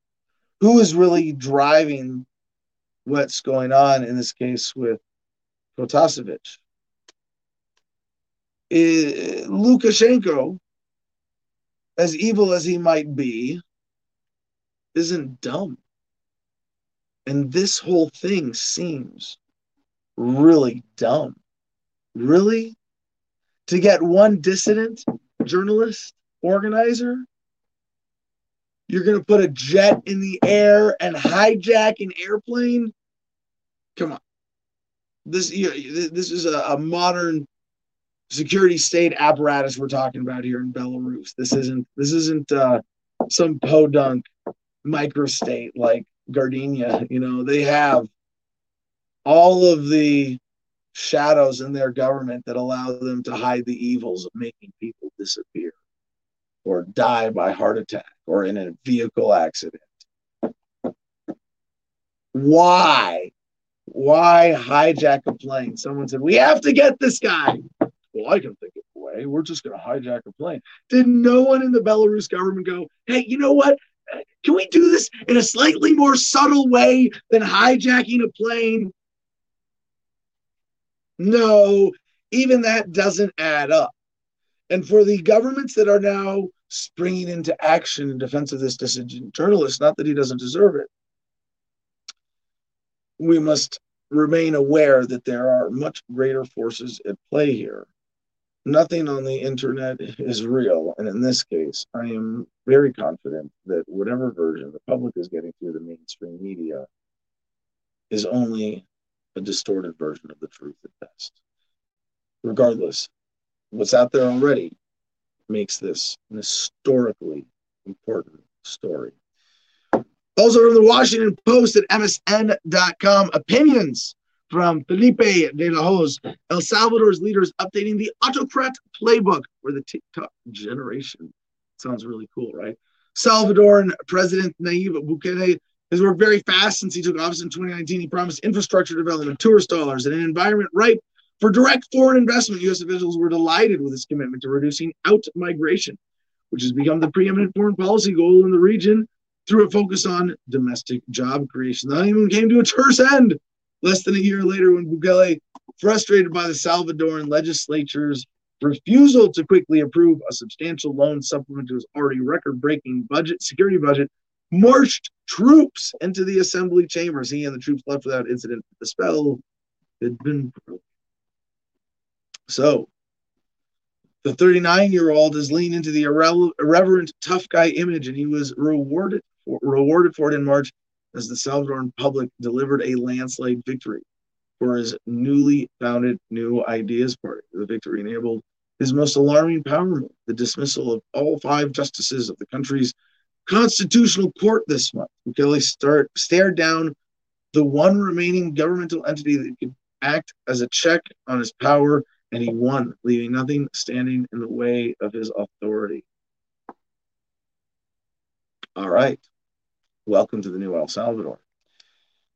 S1: Who is really driving what's going on in this case with Protasevich? Lukashenko, as evil as he might be, isn't dumb. And this whole thing seems really dumb. Really? to get one dissident journalist organizer you're going to put a jet in the air and hijack an airplane come on this this is a, a modern security state apparatus we're talking about here in belarus this isn't this isn't uh, some podunk microstate like gardenia you know they have all of the shadows in their government that allow them to hide the evils of making people disappear or die by heart attack or in a vehicle accident. Why Why hijack a plane? Someone said, We have to get this guy. Well, I can think of a way. We're just going to hijack a plane. Did no one in the Belarus government go, Hey, you know what? Uh, can we do this in a slightly more subtle way than hijacking a plane? No, even that doesn't add up. And for the governments that are now springing into action in defense of this dissident journalist, not that he doesn't deserve it, we must remain aware that there are much greater forces at play here. Nothing on the internet is real. And in this case, I am very confident that whatever version the public is getting through the mainstream media is only a distorted version of the truth at best. Regardless, what's out there already makes this an historically important story. Also from the Washington Post at MSN.com, opinions from Felipe de la Hoz, El Salvador's leaders updating the autocrat playbook for the TikTok generation. Sounds really cool, right? Salvadoran President Nayib Bukele has worked very fast since he took office in 2019. He promised infrastructure development, tourist dollars, and an environment ripe for direct foreign investment. U.S. officials were delighted with his commitment to reducing out migration, which has become the preeminent foreign policy goal in the region through a focus on domestic job creation. That even came to a terse end less than a year later when Bukele, frustrated by the Salvadoran legislature's refusal to quickly approve a substantial loan supplement to his already record-breaking budget, security budget, marched troops into the assembly chambers. He and the troops left without incident. The spell had been broken. So, the 39 year old is leaned into the irre- irreverent tough guy image, and he was rewarded rewarded for it in March as the Salvadoran public delivered a landslide victory for his newly founded New Ideas Party. The victory enabled his most alarming power move, the dismissal of all five justices of the country's constitutional court this month. Bukele start, stared down the one remaining governmental entity that could act as a check on his power, and he won, leaving nothing standing in the way of his authority. All right. Welcome to the new El Salvador.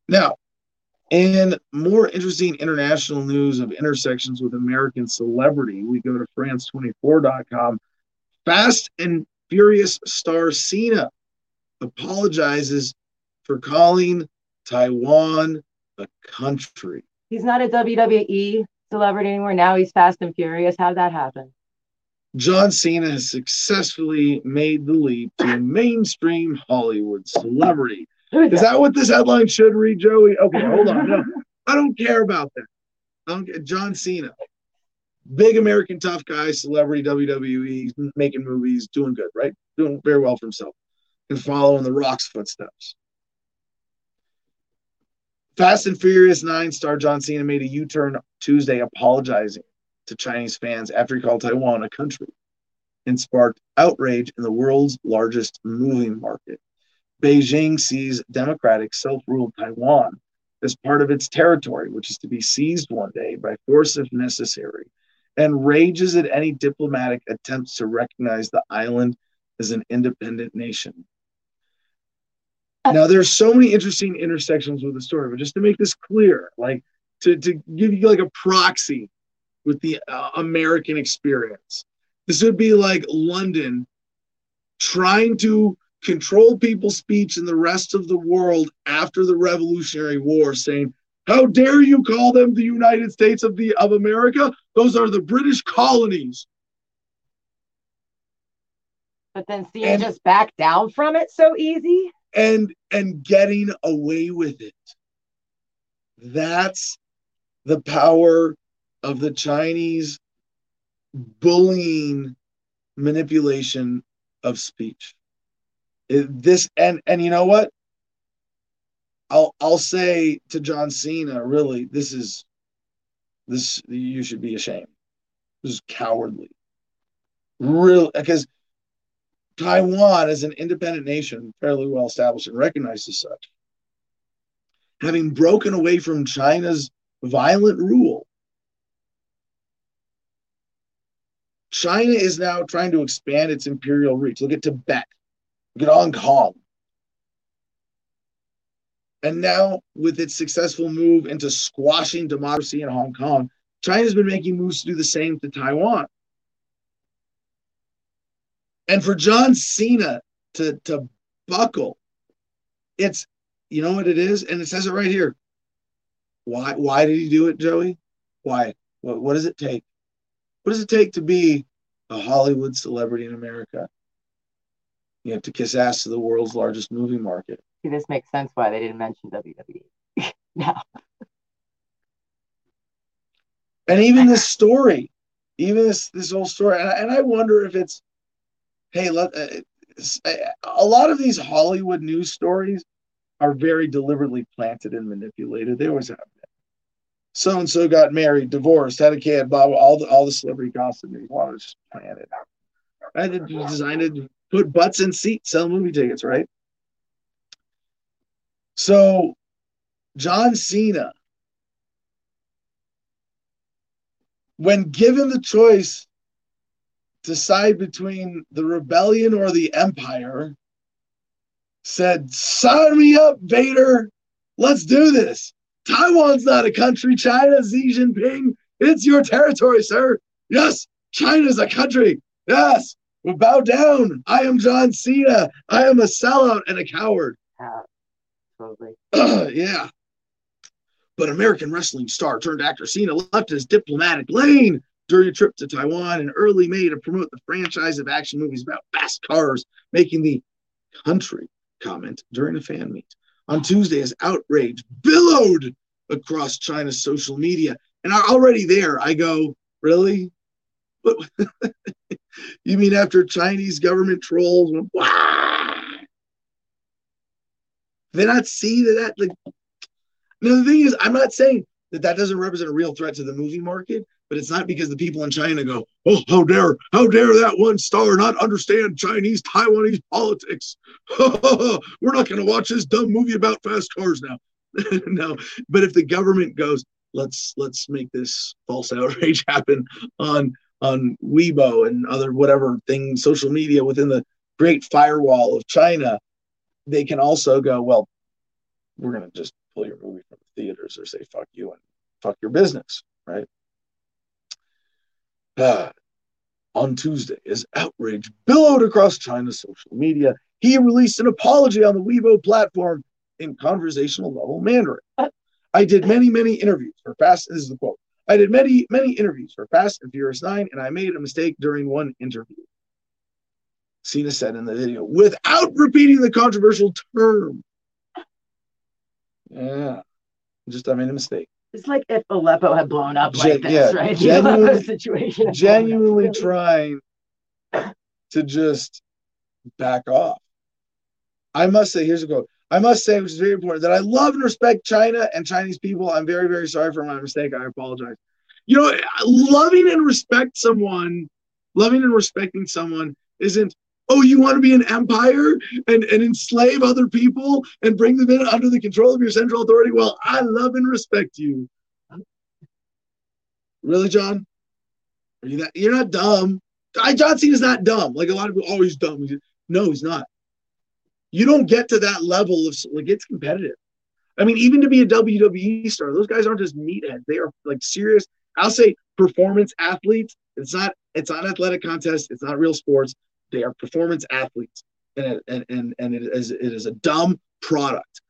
S1: Now, in more interesting international news of intersections with American celebrity, we go to France24.com. Fast and Furious star Cena apologizes for calling Taiwan a country.
S2: He's not a WWE celebrity anymore. Now he's Fast and Furious. How'd that happen?
S1: John Cena has successfully made the leap to a mainstream Hollywood celebrity. Is that what this headline should read, Joey? Okay, hold on. No, I don't care about that. I don't care. John Cena, big American tough guy, celebrity, WWE, making movies, doing good, right? Doing very well for himself and following the Rock's footsteps. Fast and Furious 9 star John Cena made a U turn Tuesday apologizing to Chinese fans after he called Taiwan a country and sparked outrage in the world's largest moving market. Beijing sees democratic self ruled Taiwan as part of its territory, which is to be seized one day by force if necessary, and rages at any diplomatic attempts to recognize the island as an independent nation. Now, there's so many interesting intersections with the story, but just to make this clear, like to, to give you like a proxy with the uh, American experience. This would be like London trying to control people's speech in the rest of the world after the Revolutionary War, saying, "How dare you call them the United States of the of America? Those are the British colonies."
S2: But then see and, just back down from it so easy.
S1: And and getting away with it. That's the power of the Chinese bullying manipulation of speech. It, this and and you know what? I'll I'll say to John Cena, really, this is this you should be ashamed. This is cowardly. Real because Taiwan is an independent nation, fairly well established and recognized as such. Having broken away from China's violent rule, China is now trying to expand its imperial reach. Look at Tibet. Look at Hong Kong. And now, with its successful move into squashing democracy in Hong Kong, China's been making moves to do the same to Taiwan. And for John Cena to, to buckle, it's, you know what it is? And it says it right here. Why, why did he do it, Joey? Why? What, what does it take? What does it take to be a Hollywood celebrity in America? You have to kiss ass to the world's largest movie market.
S2: See, this makes sense why they didn't mention WWE. now,
S1: and even this story, even this this whole story, and, I- and I wonder if it's, hey, let uh, a lot of these Hollywood news stories are very deliberately planted and manipulated. They always have. So and so got married, divorced, had a kid, blah blah. All the all the celebrity gossip news. Well, it's just planted. I to design to put butts in seats, sell movie tickets, right? So, John Cena when given the choice to side between the rebellion or the empire, said, Sign me up, Vader. Let's do this. Taiwan's not a country. China, Xi Jinping, it's your territory, sir. Yes, China's a country. Yes, well, bow down. I am John Cena. I am a sellout and a coward.
S2: uh, totally.
S1: yeah. But American wrestling star turned actor Cena left his diplomatic lane during a trip to Taiwan in early May to promote the franchise of action movies about fast cars, making the country comment during a fan meet. On Tuesday, as outrage billowed across China's social media. And already there, I go, really? What- you mean after Chinese government trolls went, Wah! They not see that, that like now, the thing is, I'm not saying that that doesn't represent a real threat to the movie market, but it's not because the people in China go, oh, how dare, how dare that one star not understand Chinese, Taiwanese politics? We're not going to watch this dumb movie about fast cars now. no, but if the government goes, let's let's make this false outrage happen on on Weibo and other whatever thing, social media within the great firewall of China, they can also go, well, we're going to just pull your movie from the theaters or say fuck you and fuck your business, right? Uh, on Tuesday, as outrage billowed across China's social media, he released an apology on the Weibo platform in conversational level Mandarin. I did many, many interviews for Fast. This is the quote. I did many, many interviews for Fast and Furious 9, and I made a mistake during one interview. Cena said in the video, without repeating the controversial term. Yeah, just I made a mistake.
S2: It's like if Aleppo had blown up
S1: Gen-
S2: like this,
S1: yeah,
S2: right?
S1: Genuinely-
S2: situation. had blown up,
S1: Genuinely trying to just back off. I must say, here's a quote. I must say, which is very important, that I love and respect China and Chinese people. I'm very, very sorry for my mistake. I apologize. You know, loving and respect someone, loving and respecting someone isn't, oh, you want to be an empire and, and enslave other people and bring them in under the control of your central authority? Well, I love and respect you. Really, John? Are you that you're not dumb? I, John Cena's not dumb. Like a lot of people, oh, dumb. No, he's not. You don't get to that level of like it's competitive. I mean, even to be a WWE star, those guys aren't just meatheads. They are like serious. I'll say performance athletes. It's not. It's not athletic contest. It's not real sports. They are performance athletes, and it- and and and it is it is a dumb product.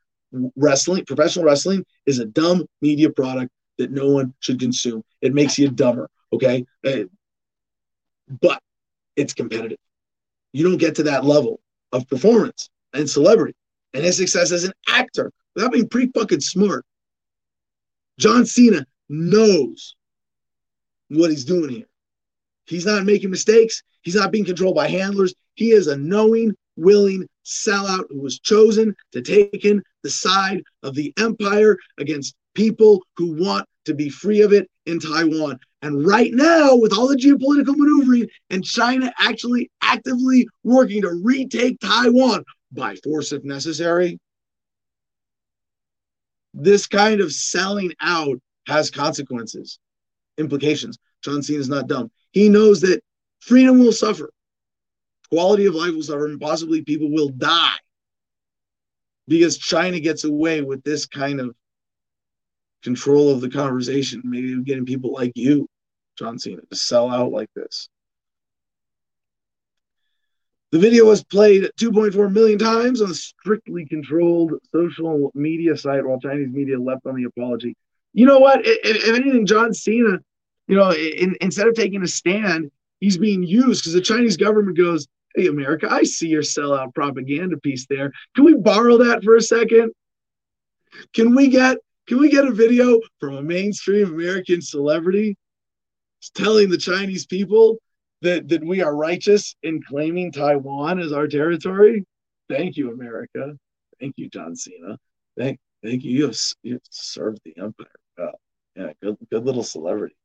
S1: Wrestling, professional wrestling, is a dumb media product that no one should consume. It makes you dumber. Okay, Uh, but it's competitive. You don't get to that level of performance and celebrity and his success as an actor without being pretty fucking smart. John Cena knows what he's doing here. He's not making mistakes. He's not being controlled by handlers. He is a knowing, willing sellout who was chosen to take in the side of the empire against people who want to be free of it in Taiwan. And right now, with all the geopolitical maneuvering and China actually actively working to retake Taiwan by force if necessary, this kind of selling out has consequences, implications. John Cena is not dumb. He knows that freedom will suffer, quality of life will suffer, and possibly people will die because China gets away with this kind of control of the conversation, maybe getting people like you, John Cena, to sell out like this. The video was played 2.4 million times on a strictly controlled social media site while Chinese media left on the apology. You know what? If, if anything, John Cena, you know, in, instead of taking a stand, he's being used because the Chinese government goes, Hey, America, I see your sellout propaganda piece there. Can we borrow that for a second? Can we get can we get a video from a mainstream American celebrity telling the Chinese people that, that we are righteous in claiming Taiwan as our territory? Thank you, America. Thank you, John Cena. Thank thank you. You have, you have served the empire. Well, yeah, good good little celebrity.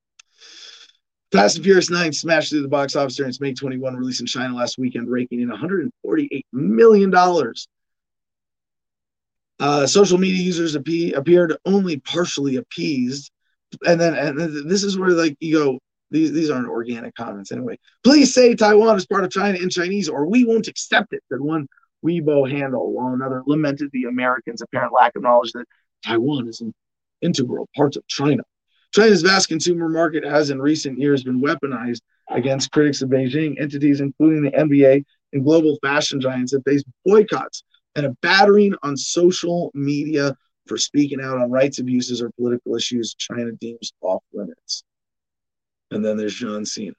S1: Fast and Furious 9 smashed through the box office during its May 21 release in China last weekend, raking in $148 million. Uh, social media users appe- appeared only partially appeased. And then and this is where like you go, these, these aren't organic comments anyway. Please say Taiwan is part of China in Chinese or we won't accept it, said one Weibo handle, while another lamented the Americans' apparent lack of knowledge that Taiwan is an integral part of China. China's vast consumer market has in recent years been weaponized against critics of Beijing. Entities, including the NBA and global fashion giants, have faced boycotts and a battering on social media for speaking out on rights abuses or political issues China deems off limits. And then there's John Cena.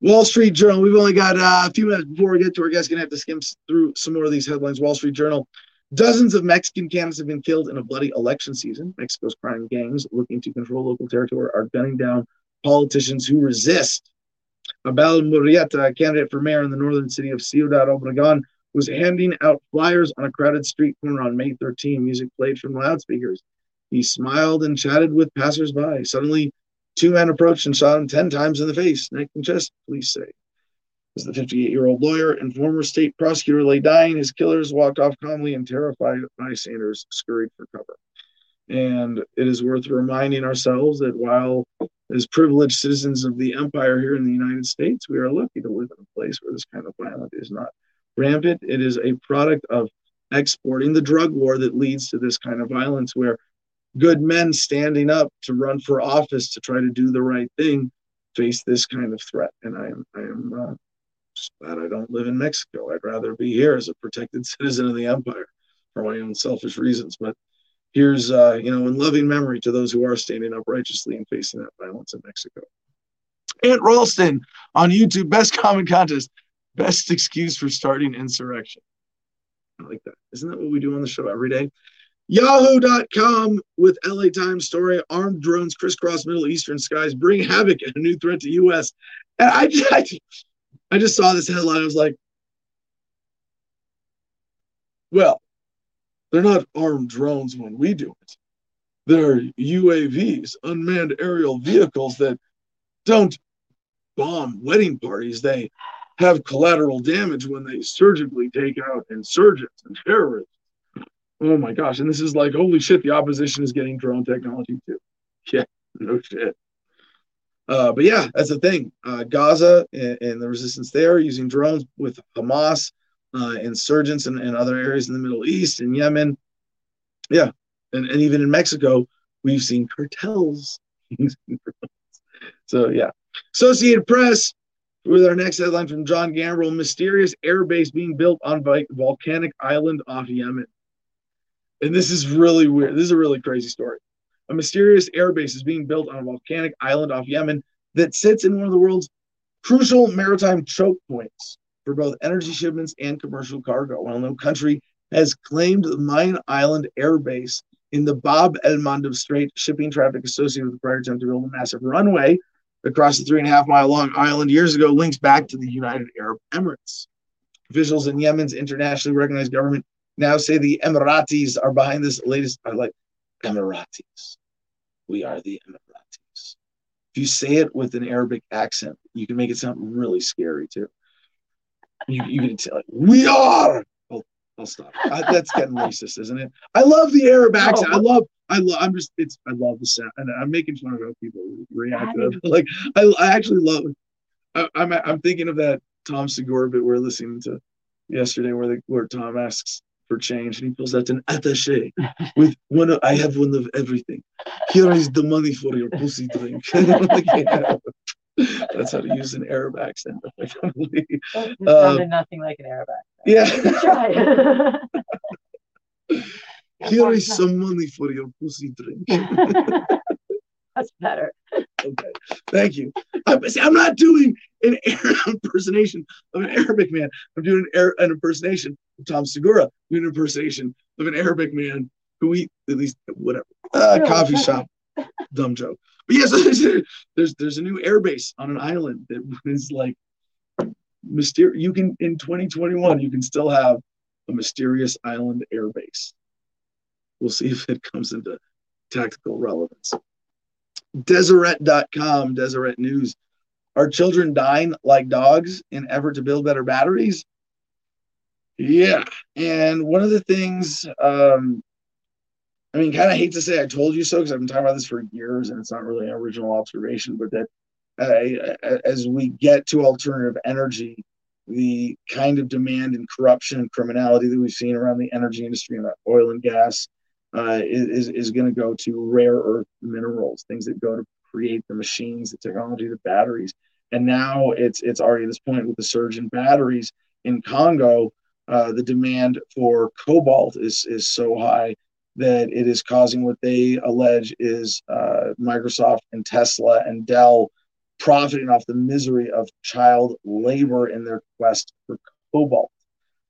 S1: Wall Street Journal. We've only got uh, a few minutes before we get to our guest. Gonna have to skim through some more of these headlines. Wall Street Journal. Dozens of Mexican candidates have been killed in a bloody election season. Mexico's crime gangs looking to control local territory are gunning down politicians who resist. Abel Murrieta, a candidate for mayor in the northern city of Ciudad Obregon, was handing out flyers on a crowded street corner on May 13. Music played from loudspeakers. He smiled and chatted with passersby. Suddenly, two men approached and shot him 10 times in the face, neck, and chest, police say. As the 58 year old lawyer and former state prosecutor lay dying, his killers walked off calmly and terrified bystanders scurried for cover. And it is worth reminding ourselves that while as privileged citizens of the empire here in the United States, we are lucky to live in a place where this kind of violence is not rampant. It is a product of exporting the drug war that leads to this kind of violence where good men standing up to run for office to try to do the right thing face this kind of threat. And I am, I am uh, glad I don't live in Mexico. I'd rather be here as a protected citizen of the empire for my own selfish reasons. But here's, uh, you know, in loving memory to those who are standing up righteously and facing that violence in Mexico. Aunt Ralston on YouTube, best comment contest, best excuse for starting insurrection. I like that. Isn't that what we do on the show every day? Yahoo.com with LA Times story armed drones crisscross Middle Eastern skies, bring havoc and a new threat to U.S. And I, I, I just saw this headline. I was like, well, they're not armed drones when we do it. They're UAVs, unmanned aerial vehicles that don't bomb wedding parties. They have collateral damage when they surgically take out insurgents and terrorists. Oh my gosh. And this is like, holy shit, the opposition is getting drone technology too. Yeah, no shit. Uh, but yeah, that's the thing. Uh, Gaza and, and, the resistance there using drones with Hamas, uh, insurgents in, in other areas in the Middle East and Yemen. Yeah, and, and even in Mexico, we've seen cartels. so yeah, Associated Press with our next headline from John Gambrell: Mysterious airbase being built on volcanic island off Yemen. And this is really weird. This is a really crazy story a mysterious airbase is being built on a volcanic island off Yemen that sits in one of the world's crucial maritime choke points for both energy shipments and commercial cargo. While no country has claimed the Mayun Island airbase in the Bab el Mandeb Strait, shipping traffic associated with the prior attempt to build a massive runway across the three and a half mile long island years ago links back to the United Arab Emirates. Officials in Yemen's internationally recognized government now say the Emiratis are behind this latest, I like Emiratis. We are the Emiratis. If you say it with an Arabic accent, you can make it sound really scary too. You, you can tell it, we are. Oh, I'll stop. I, that's getting racist, isn't it? I love the Arab accent. I love. I love. I'm just. It's. I love the sound, and I'm making fun of how people react to it. Like, I, I actually love. I, I'm. I'm thinking of that Tom Segura bit we're listening to yesterday where the where Tom asks for change and he pulls out an attaché with one of, I have one of everything. Here is the money for your pussy drink. Like, yeah. That's how to use an Arab accent.
S2: That
S1: Uh,
S2: sounded nothing like an Arab accent.
S1: yeah.
S2: Try it.
S1: Here is some money for your pussy drink.
S2: That's better.
S1: Okay, thank you. I'm, see, I'm not doing an Arab impersonation of an Arabic man. I'm doing an, an impersonation Tom Segura, an impersonation of an Arabic man who eat at least whatever uh, coffee shop. Dumb joke. But yes, there's there's a new air base on an island that is like mysterious. You can in 2021 you can still have a mysterious island air base. We'll see if it comes into tactical relevance. Deseret.com, Deseret News. Are children dying like dogs in effort to build better batteries? Yeah. And one of the things, um, I mean, kind of hate to say I told you so because I've been talking about this for years and it's not really an original observation, but that uh, as we get to alternative energy, the kind of demand and corruption and criminality that we've seen around the energy industry and oil and gas uh, is, is going to go to rare earth minerals, things that go to create the machines, the technology, the batteries. And now it's it's already at this point with the surge in batteries in Congo, uh, the demand for cobalt is is so high that it is causing what they allege is uh, Microsoft and Tesla and Dell profiting off the misery of child labor in their quest for cobalt.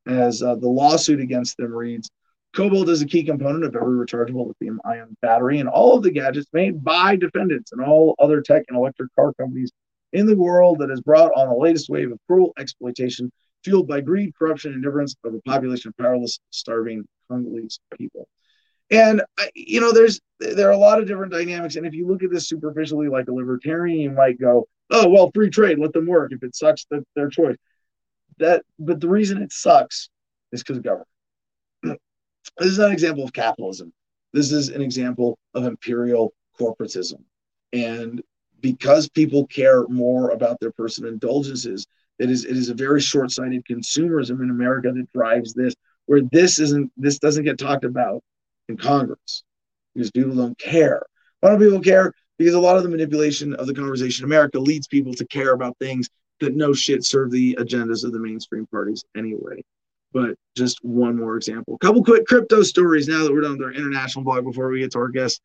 S1: As uh, the lawsuit against them reads, Cobalt is a key component of every rechargeable lithium ion battery and all of the gadgets made by defendants and all other tech and electric car companies in the world that has brought on the latest wave of cruel exploitation fueled by greed, corruption, and indifference of a population of powerless, starving Congolese people. And you know, there's there are a lot of different dynamics, and if you look at this superficially, like a libertarian, you might go, "Oh, well, free trade, let them work. If it sucks, that's their choice." That, but the reason it sucks is because of government. This is an example of capitalism. This is an example of imperial corporatism. And because people care more about their personal indulgences, it is it is a very short-sighted consumerism in America that drives this, where this isn't this doesn't get talked about in Congress because people don't care. Why don't people care? Because a lot of the manipulation of the conversation in America leads people to care about things that no shit serve the agendas of the mainstream parties anyway but just one more example. A couple quick crypto stories now that we're done with our international blog before we get to our guest.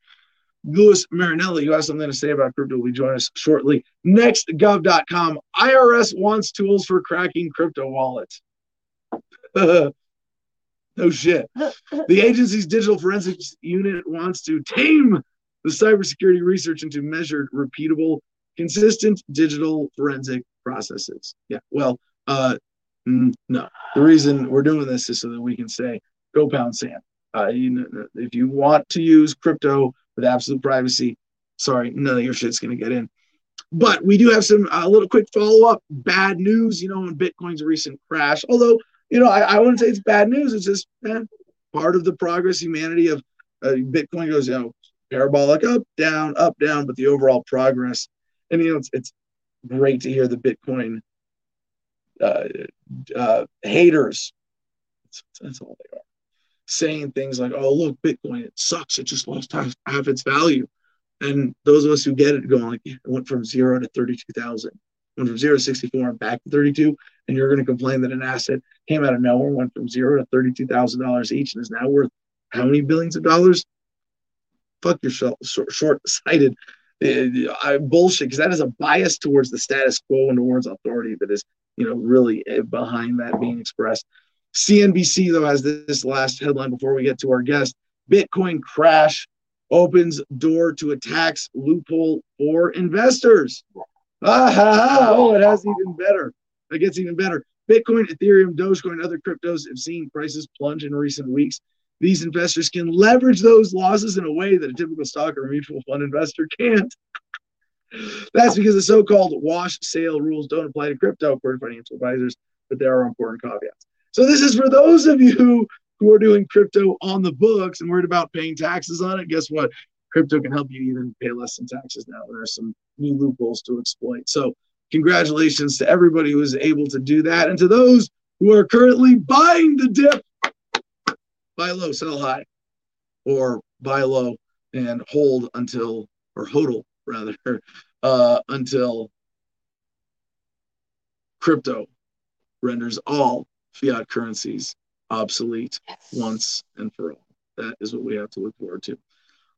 S1: Louis Marinelli, who has something to say about crypto, will join us shortly. Nextgov.com. IRS wants tools for cracking crypto wallets. no shit. The agency's digital forensics unit wants to tame the cybersecurity research into measured, repeatable, consistent digital forensic processes. Yeah, well, uh, no, the reason we're doing this is so that we can say, go pound sand. Uh, you know, if you want to use crypto with absolute privacy, sorry, none of your shit's to get in. But we do have some a uh, little quick follow up bad news, you know, on Bitcoin's recent crash. Although, you know, I, I wouldn't say it's bad news. It's just eh, part of the progress humanity of uh, Bitcoin goes, you know, parabolic up, down, up, down, but the overall progress. And, you know, it's, it's great to hear the Bitcoin uh, uh, haters. That's, that's, all they are. Saying things like, "Oh, look, Bitcoin, it sucks. It just lost half, half its value." And those of us who get it going, like, it went from zero to thirty-two thousand, went from zero to sixty-four and back to thirty-two, and you're going to complain that an asset came out of nowhere, went from zero to thirty-two thousand dollars each, and is now worth how many billions of dollars? Fuck yourself, short-sighted uh, I bullshit because that is a bias towards the status quo and towards authority that is you know, really eh, behind that being expressed. CNBC, though, has this last headline before we get to our guest Bitcoin crash opens door to a tax loophole for investors. Ah, ha, ha. Oh, it has even better. It gets even better. Bitcoin, Ethereum, Dogecoin, and other cryptos have seen prices plunge in recent weeks. These investors can leverage those losses in a way that a typical stock or mutual fund investor can't. That's because the so-called wash sale rules don't apply to crypto, according to financial advisors, but there are important caveats. So this is for those of you who are doing crypto on the books and worried about paying taxes on it. Guess what? Crypto can help you even pay less in taxes now. There are some new loopholes to exploit. So congratulations to everybody who was able to do that, and to those who are currently buying the dip. Buy low, sell high, or buy low and hold until, or hodl rather, uh, until crypto renders all fiat currencies obsolete once and for all. That is what we have to look forward to.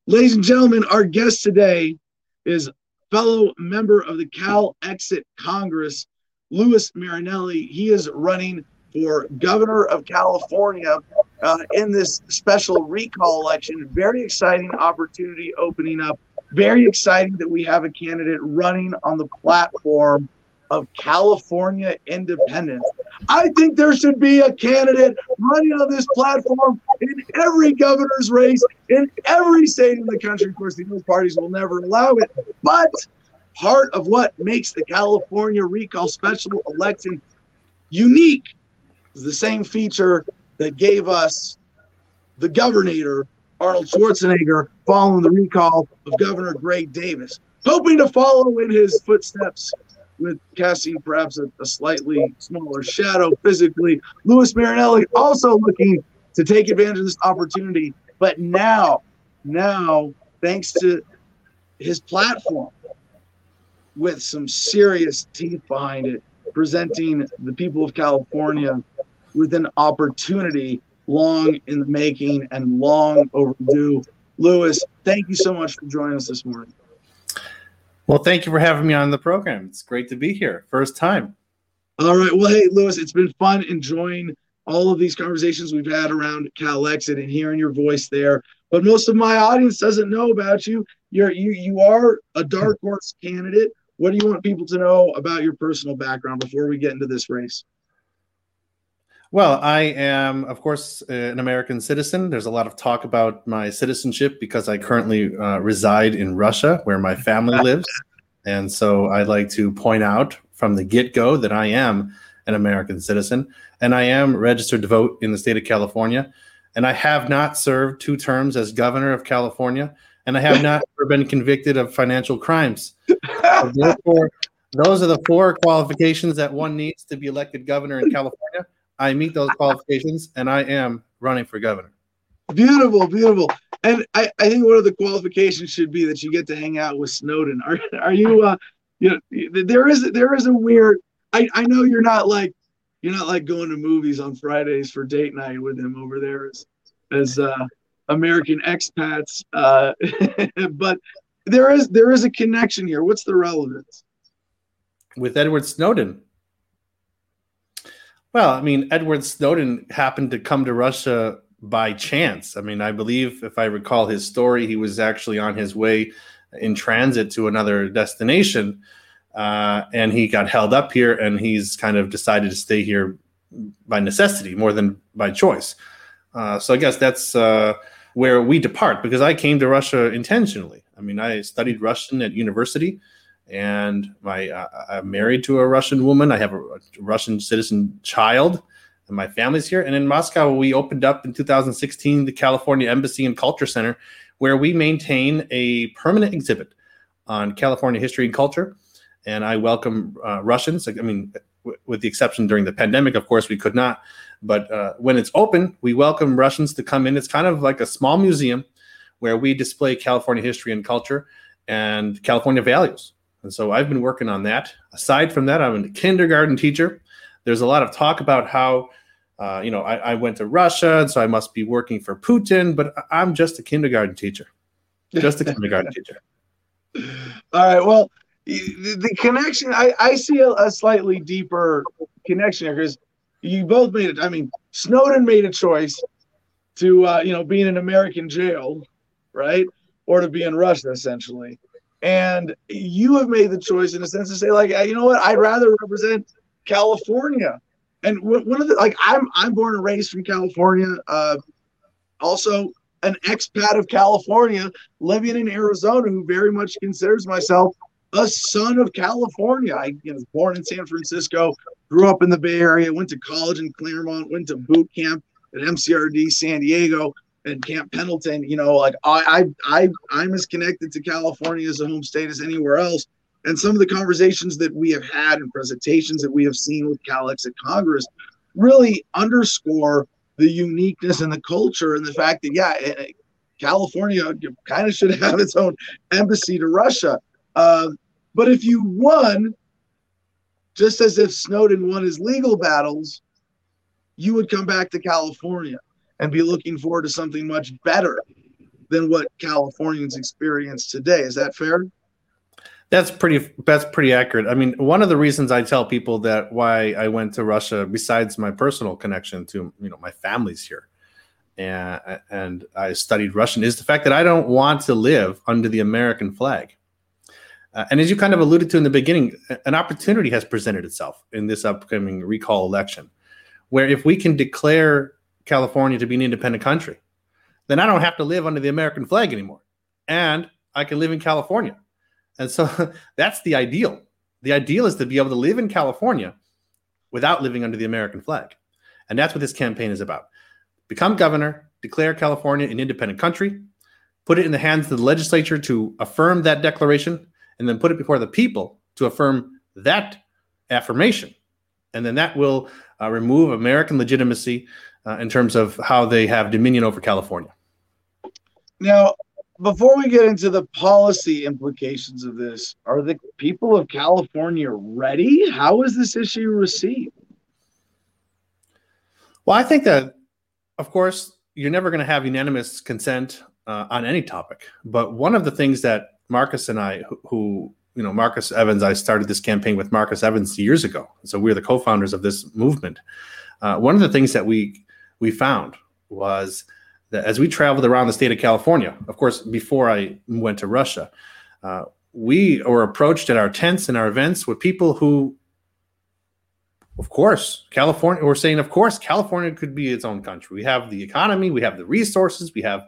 S1: Ladies and gentlemen, our guest today is fellow member of the Cal Exit Congress, Louis Marinelli. He is running for governor of California uh, in this special recall election. Very exciting opportunity opening up. Very exciting that we have a candidate running on the platform of California independence. I think there should be a candidate running on this platform in every governor's race in every state in the country. Of course, the other parties will never allow it. But part of what makes the California recall special election unique is the same feature that gave us the governor, Arnold Schwarzenegger, following the recall of Governor Gray Davis. Hoping to follow in his footsteps, with casting perhaps a, a, slightly smaller shadow physically. Louis Marinelli also looking to take advantage of this opportunity, but now, now, thanks to his platform with some serious teeth behind it, presenting the people of California with an opportunity long in the making and long overdue. Louis, thank you so much for joining us this morning.
S5: Well, thank you for having me on the program. It's great to be here. First time.
S1: All right. Well, hey, Louis, it's been fun enjoying all of these conversations we've had around Cal Exit and hearing your voice there. But most of my audience doesn't know about you. You're you you are a dark horse candidate. What do you want people to know about your personal background before we get into this race?
S5: Well, I am, of course, an American citizen. There's a lot of talk about my citizenship because I currently uh, reside in Russia, where my family lives. And so I'd like to point out from the get go that I am an American citizen and I am registered to vote in the state of California. And I have not served two terms as governor of California, and I have not been convicted of financial crimes. So therefore, those are the four qualifications that one needs to be elected governor in California. I meet those qualifications, and I am running for governor.
S1: Beautiful, beautiful. And I, I think one of the qualifications should be that you get to hang out with Snowden. Are are you uh you know there is there is a weird I, I know you're not like you're not like going to movies on Fridays for date night with him over there as as uh American expats. Uh but there is there is a connection here. What's the relevance?
S5: With Edward Snowden. Well, I mean, Edward Snowden happened to come to Russia by chance. I mean, I believe, if I recall his story, he was actually on his way in transit to another destination, uh, and he got held up here, and he's kind of decided to stay here by necessity more than by choice. Uh, so I guess that's uh, where we depart because I came to Russia intentionally. I mean, I studied Russian at university and my uh, I'm married to a Russian woman. I have a, a, Russian citizen child, and my family's here. And in Moscow, we opened up in 2016 the California Embassy and Culture Center, where we maintain a permanent exhibit on California history and culture. And I welcome uh, Russians. I mean, w- with the exception during the pandemic, of course, we could not. But uh, when it's open, we welcome Russians to come in. It's kind of like a small museum where we display California history and culture and California values. And so I've been working on that. Aside from that, I'm a kindergarten teacher. There's a lot of talk about how, uh, you know, I, I, went to Russia, and so I must be working for Putin, but I'm just a kindergarten teacher. Just a kindergarten teacher.
S1: All right. Well, the, connection, I, I see a, a slightly deeper connection here because you both made it. I mean, Snowden made a choice to, uh, you know, be in an American jail, right? Or to be in Russia, essentially and you have made the choice in a sense to say like you know what? I'd rather represent california. And one of the like i'm i'm born and raised from california. Uh, also an expat of california living in arizona who very much considers myself a son of california. I you know, was born in san francisco grew up in the bay area went to college in claremont went to boot camp at mcrd san diego and Camp Pendleton, you know, like I, I, I, I'm as connected to California as a home state as anywhere else. And some of the conversations that we have had and presentations that we have seen with Cal Exit Congress really underscore the uniqueness and the culture and the fact that yeah, eh, eh, California kind of should have its own embassy to Russia. Uh, but if you won, just as if Snowden won his legal battles, you would come back to California and be looking forward to something much better than what Californians experience today. Is that fair?
S5: That's pretty. That's pretty accurate. I mean, one of the reasons I tell people that why I went to Russia, besides my personal connection to you know my family's here, and and I studied Russian, is the fact that I don't want to live under the American flag. Uh, and as you kind of alluded to in the beginning, an opportunity has presented itself in this upcoming recall election, where if we can declare California to be an independent country, then I don't have to live under the American flag anymore, and I can live in California and so that's the ideal. The ideal is to be able to live in California without living under the American flag. And that's what this campaign is about. Become governor, declare California an independent country, put it in the hands of the legislature to affirm that declaration, and then put it before the people to affirm that affirmation. And then that will uh, remove American legitimacy uh, in terms of how they have dominion over California.
S1: Now, before we get into the policy implications of this, are the people of California ready? How is this issue received?
S5: Well, I think that, of course, you're never going to have unanimous consent uh, on any topic. But one of the things that Marcus and I, who, who, you know, Marcus Evans, I started this campaign with Marcus Evans years ago. So we're the co-founders of this movement. Uh, one of the things that we we found was that as we traveled around the state of California, of course, before I went to Russia, uh, we were approached at our tents and our events with people who, of course, California, we're saying, of course, California could be its own country. We have the economy, we have the resources, we have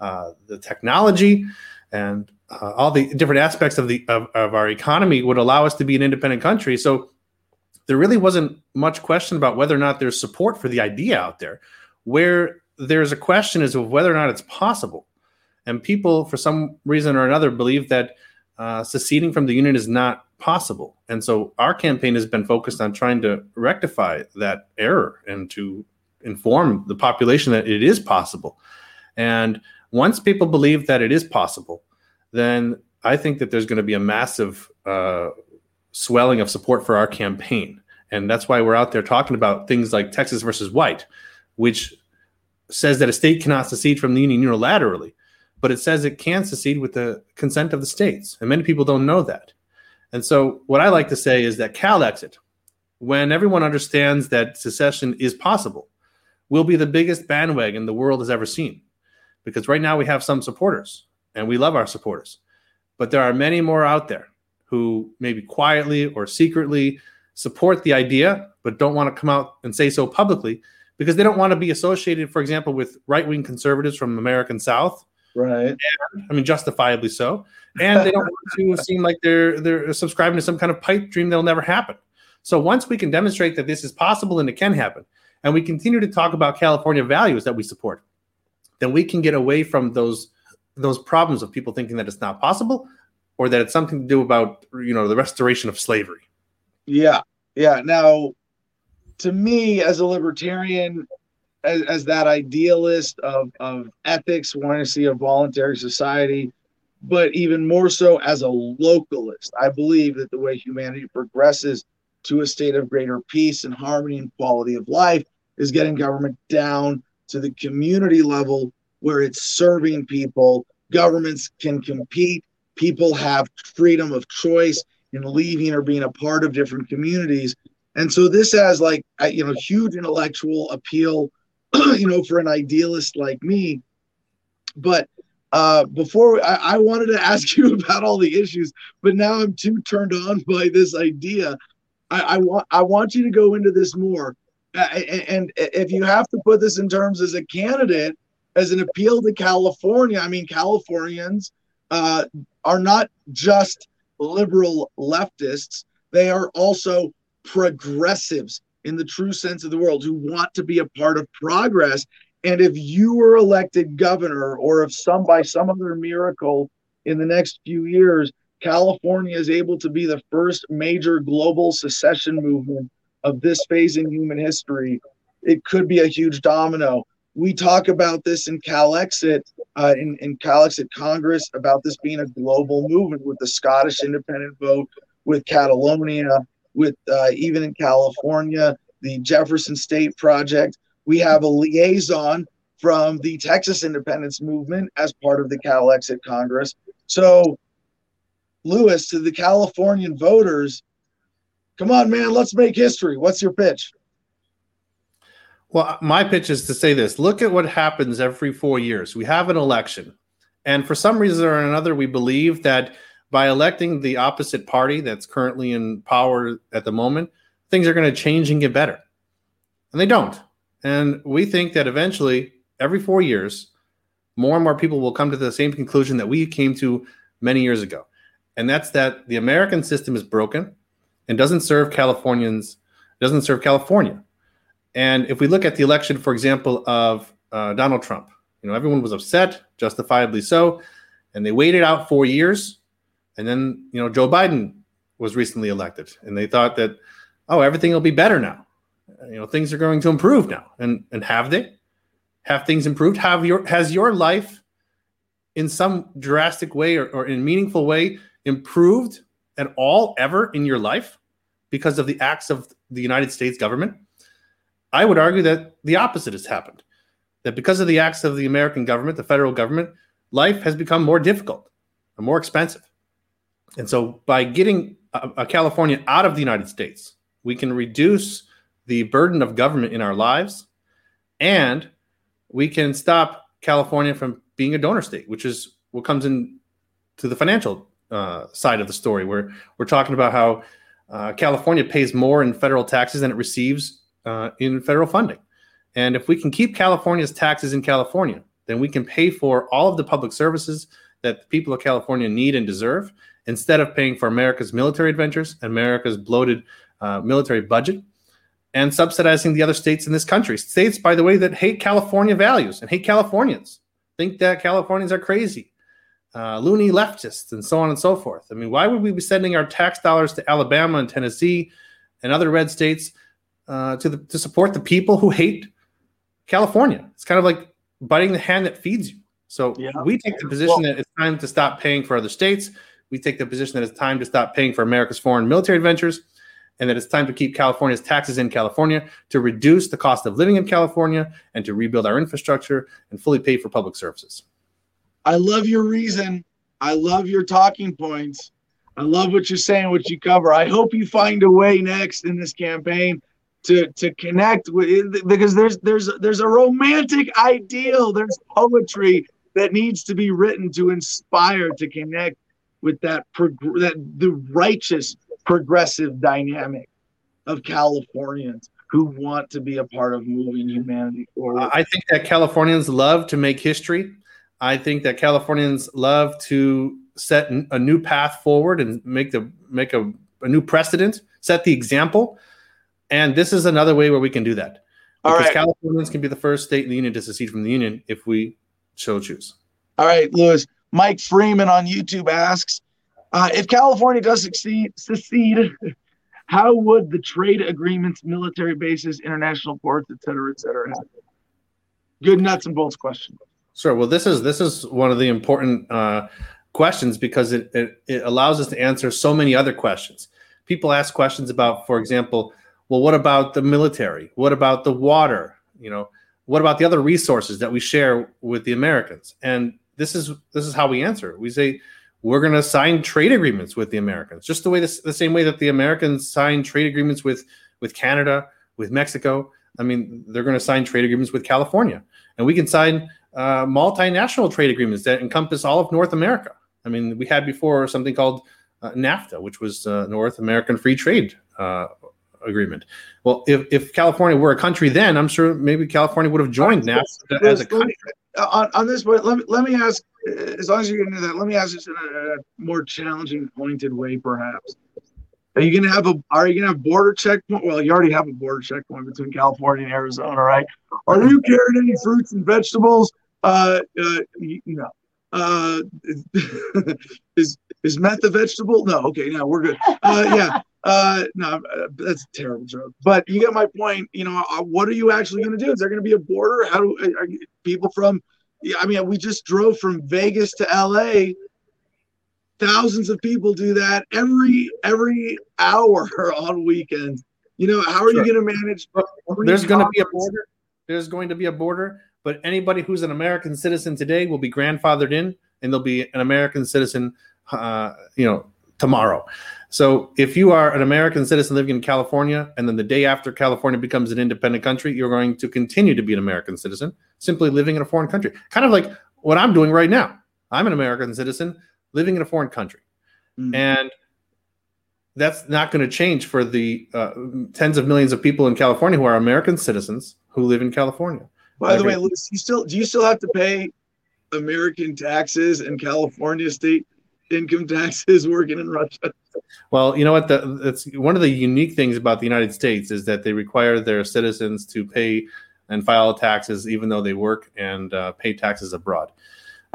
S5: uh, the technology, and uh, all the different aspects of the of, of our economy would allow us to be an independent country. So there really wasn't much question about whether or not there's support for the idea out there. Where there's a question as of whether or not it's possible. And people, for some reason or another, believe that uh, seceding from the union is not possible. And so our campaign has been focused on trying to rectify that error and to inform the population that it is possible. And once people believe that it is possible, then I think that there's going to be a massive uh, swelling of support for our campaign. And that's why we're out there talking about things like Texas versus White, which says that a state cannot secede from the union unilaterally, but it says it can secede with the consent of the states. And many people don't know that. And so, what I like to say is that Calexit, when everyone understands that secession is possible, will be the biggest bandwagon the world has ever seen. Because right now we have some supporters, and we love our supporters. But there are many more out there who maybe quietly or secretly support the idea, but don't want to come out and say so publicly because they don't want to be associated, for example, with right wing conservatives from American South.
S1: Right.
S5: And, I mean, justifiably so. And they don't want to seem like they're they're subscribing to some kind of pipe dream that'll never happen. So once we can demonstrate that this is possible and it can happen, and we continue to talk about California values that we support, then we can get away from those those problems of people thinking that it's not possible or that it's something to do about you know the restoration of slavery.
S1: Yeah. Yeah. Now to me, as a libertarian, as, as that idealist of, of ethics, wanting to see a voluntary society, but even more so as a localist, I believe that the way humanity progresses to a state of greater peace and harmony and quality of life is getting government down to the community level where it's serving people. Governments can compete. People have freedom of choice in leaving or being a part of different communities. And so this has like you know huge intellectual appeal, you know, for an idealist like me. But uh, before I, I, wanted to ask you about all the issues, but now I'm too turned on by this idea. I, I want I want you to go into this more, uh, and, and if you have to put this in terms as a candidate, as an appeal to California, I mean Californians uh, are not just liberal leftists; they are also progressives in the true sense of the world who want to be a part of progress. And if you were elected governor, or if some by some other miracle in the next few years, California is able to be the first major global secession movement of this phase in human history, it could be a huge domino. We talk about this in CalExit, uh, in, in CalExit Congress, about this being a global movement with the Scottish independent vote, with Catalonia, with uh, even in California, the Jefferson State Project. We have a liaison from the Texas independence movement as part of the CalExit Congress. So, Louis, to the Californian voters, come on, man, let's make history. What's your pitch?
S5: Well, my pitch is to say this look at what happens every four years. We have an election. And for some reason or another, we believe that by electing the opposite party that's currently in power at the moment, things are going to change and get better. And they don't. And we think that eventually, every four years, more and more people will come to the same conclusion that we came to many years ago. And that's that the American system is broken and doesn't serve Californians, doesn't serve California. And if we look at the election, for example, of uh, Donald Trump, you know, everyone was upset, justifiably so, and they waited out four years, and then you know Joe Biden was recently elected, and they thought that, oh, everything will be better now, you know, things are going to improve now, and and have they? Have things improved? Have your has your life, in some drastic way or, or in meaningful way, improved at all ever in your life because of the acts of the United States government? I would argue that the opposite has happened. That because of the acts of the American government, the federal government, life has become more difficult and more expensive. And so by getting a, a California out of the United States, we can reduce the burden of government in our lives and we can stop California from being a donor state, which is what comes in to the financial uh, side of the story, where we're talking about how uh, California pays more in federal taxes than it receives uh, in federal funding. And if we can keep California's taxes in California, then we can pay for all of the public services that the people of California need and deserve instead of paying for America's military adventures, and America's bloated uh, military budget, and subsidizing the other states in this country. States, by the way, that hate California values and hate Californians, think that Californians are crazy, uh, loony leftists, and so on and so forth. I mean, why would we be sending our tax dollars to Alabama and Tennessee and other red states uh, to the, to support the people who hate California? It's kind of like biting the hand that feeds you. So yeah. we take the position well, that it's time to stop paying for other states. We take the position that it's time to stop paying for America's foreign military adventures and that it's time to keep California's taxes in California to reduce the cost of living in California and to rebuild our infrastructure and fully pay for public services.
S1: I love your reason. I love your talking points. I love what you're saying, what you cover. I hope you find a way next in this campaign to to connect with because there's there's there's a romantic ideal, there's poetry that needs to be written to inspire to connect with that prog- that the righteous progressive dynamic of Californians who want to be a part of moving humanity forward.
S5: I think that Californians love to make history. I think that Californians love to set a new path forward and make the make a, a new precedent, set the example. And this is another way where we can do that. Because right. Californians can be the first state in the union to secede from the union if we so choose.
S1: All right, Louis. Mike Freeman on YouTube asks, uh, if California does succeed, secede, how would the trade agreements, military bases, international ports, et cetera, et cetera, happen? Good nuts and bolts question.
S5: Sure. Well, this is this is one of the important uh, questions because it, it it allows us to answer so many other questions. People ask questions about, for example, well, what about the military? What about the water? You know, what about the other resources that we share with the Americans? And this is this is how we answer. We say we're going to sign trade agreements with the Americans, just the way this, the same way that the Americans sign trade agreements with with Canada, with Mexico. I mean, they're going to sign trade agreements with California, and we can sign uh, multinational trade agreements that encompass all of North America. I mean, we had before something called uh, NAFTA, which was uh, North American Free Trade uh, Agreement. Well, if, if California were a country then, I'm sure maybe California would have joined NAFTA as a country.
S1: On, on this point, let me, let me ask as long as you're going to do that, let me ask this in a, a more challenging, pointed way, perhaps. Are you gonna have a? Are you gonna have border checkpoint? Well, you already have a border checkpoint between California and Arizona, right? Are you carrying any fruits and vegetables? Uh, uh you, know, uh, is is meth a vegetable? No. Okay, no, we're good. Uh, yeah. Uh, no, uh, that's a terrible joke. But you get my point. You know, uh, what are you actually going to do? Is there going to be a border? How do are people from? I mean, we just drove from Vegas to L.A. Thousands of people do that every every hour on weekends. You know, how are
S5: Sure.
S1: you going to manage?
S5: There's going to be a border. There's going to be a border, but anybody who's an American citizen today will be grandfathered in, and they'll be an American citizen, uh, you know, tomorrow. So if you are an American citizen living in California, and then the day after California becomes an independent country, you're going to continue to be an American citizen, simply living in a foreign country. Kind of like what I'm doing right now. I'm an American citizen living in a foreign country,
S1: Mm.
S5: and that's not going to change for the uh, tens of millions of people in California who are American citizens who live in California.
S1: By the way. Louis, you still do you still have to pay American taxes and California state income taxes working in Russia?
S5: Well, you know what? The, it's one of the unique things about the United States is that they require their citizens to pay and file taxes, even though they work and uh, pay taxes abroad.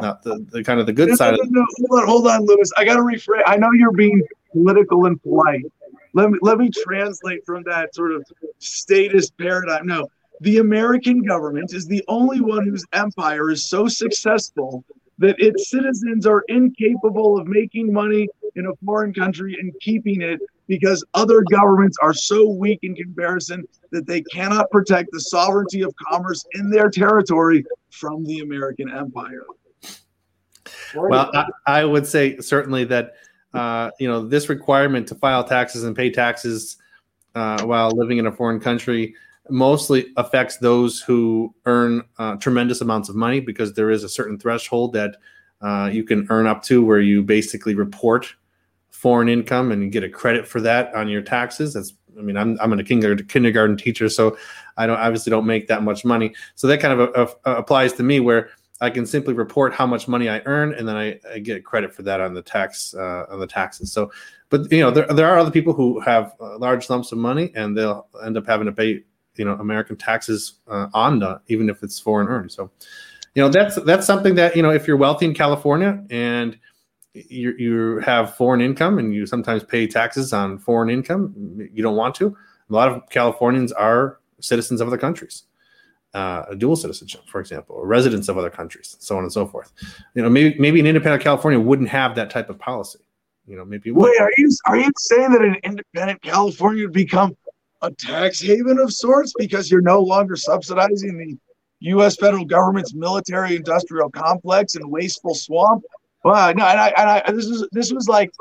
S5: Now, the, the kind of the good
S1: No,
S5: side
S1: no,
S5: of
S1: no, hold on, hold on, Louis. I got to rephrase. I know you're being political and polite. Let me let me translate from that sort of statist paradigm. No, the American government is the only one whose empire is so successful that its citizens are incapable of making money in a foreign country and keeping it because other governments are so weak in comparison that they cannot protect the sovereignty of commerce in their territory from the American empire.
S5: Well, I, I would say certainly that uh, you know this requirement to file taxes and pay taxes uh, while living in a foreign country mostly affects those who earn uh, tremendous amounts of money because there is a certain threshold that uh, you can earn up to where you basically report foreign income and you get a credit for that on your taxes. That's I mean I'm I'm a kindergarten teacher, so I don't obviously don't make that much money. So that kind of uh, uh, applies to me where I can simply report how much money I earn, and then I, I get credit for that on the tax uh, on the taxes. So, but you know, there, there are other people who have uh, large lumps of money, and they'll end up having to pay you know American taxes uh, on the even if it's foreign earned. So, you know, that's that's something that you know if you're wealthy in California and you you have foreign income and you sometimes pay taxes on foreign income, you don't want to. A lot of Californians are citizens of other countries uh, a dual citizenship, for example, or residents of other countries, so on and so forth. You know, maybe maybe an independent California wouldn't have that type of policy. You know, maybe.
S1: Wait, are you are you saying that an independent California would become a tax haven of sorts because you're no longer subsidizing the U.S. federal government's military-industrial complex and wasteful swamp? Well, no, and I, and I this is this was like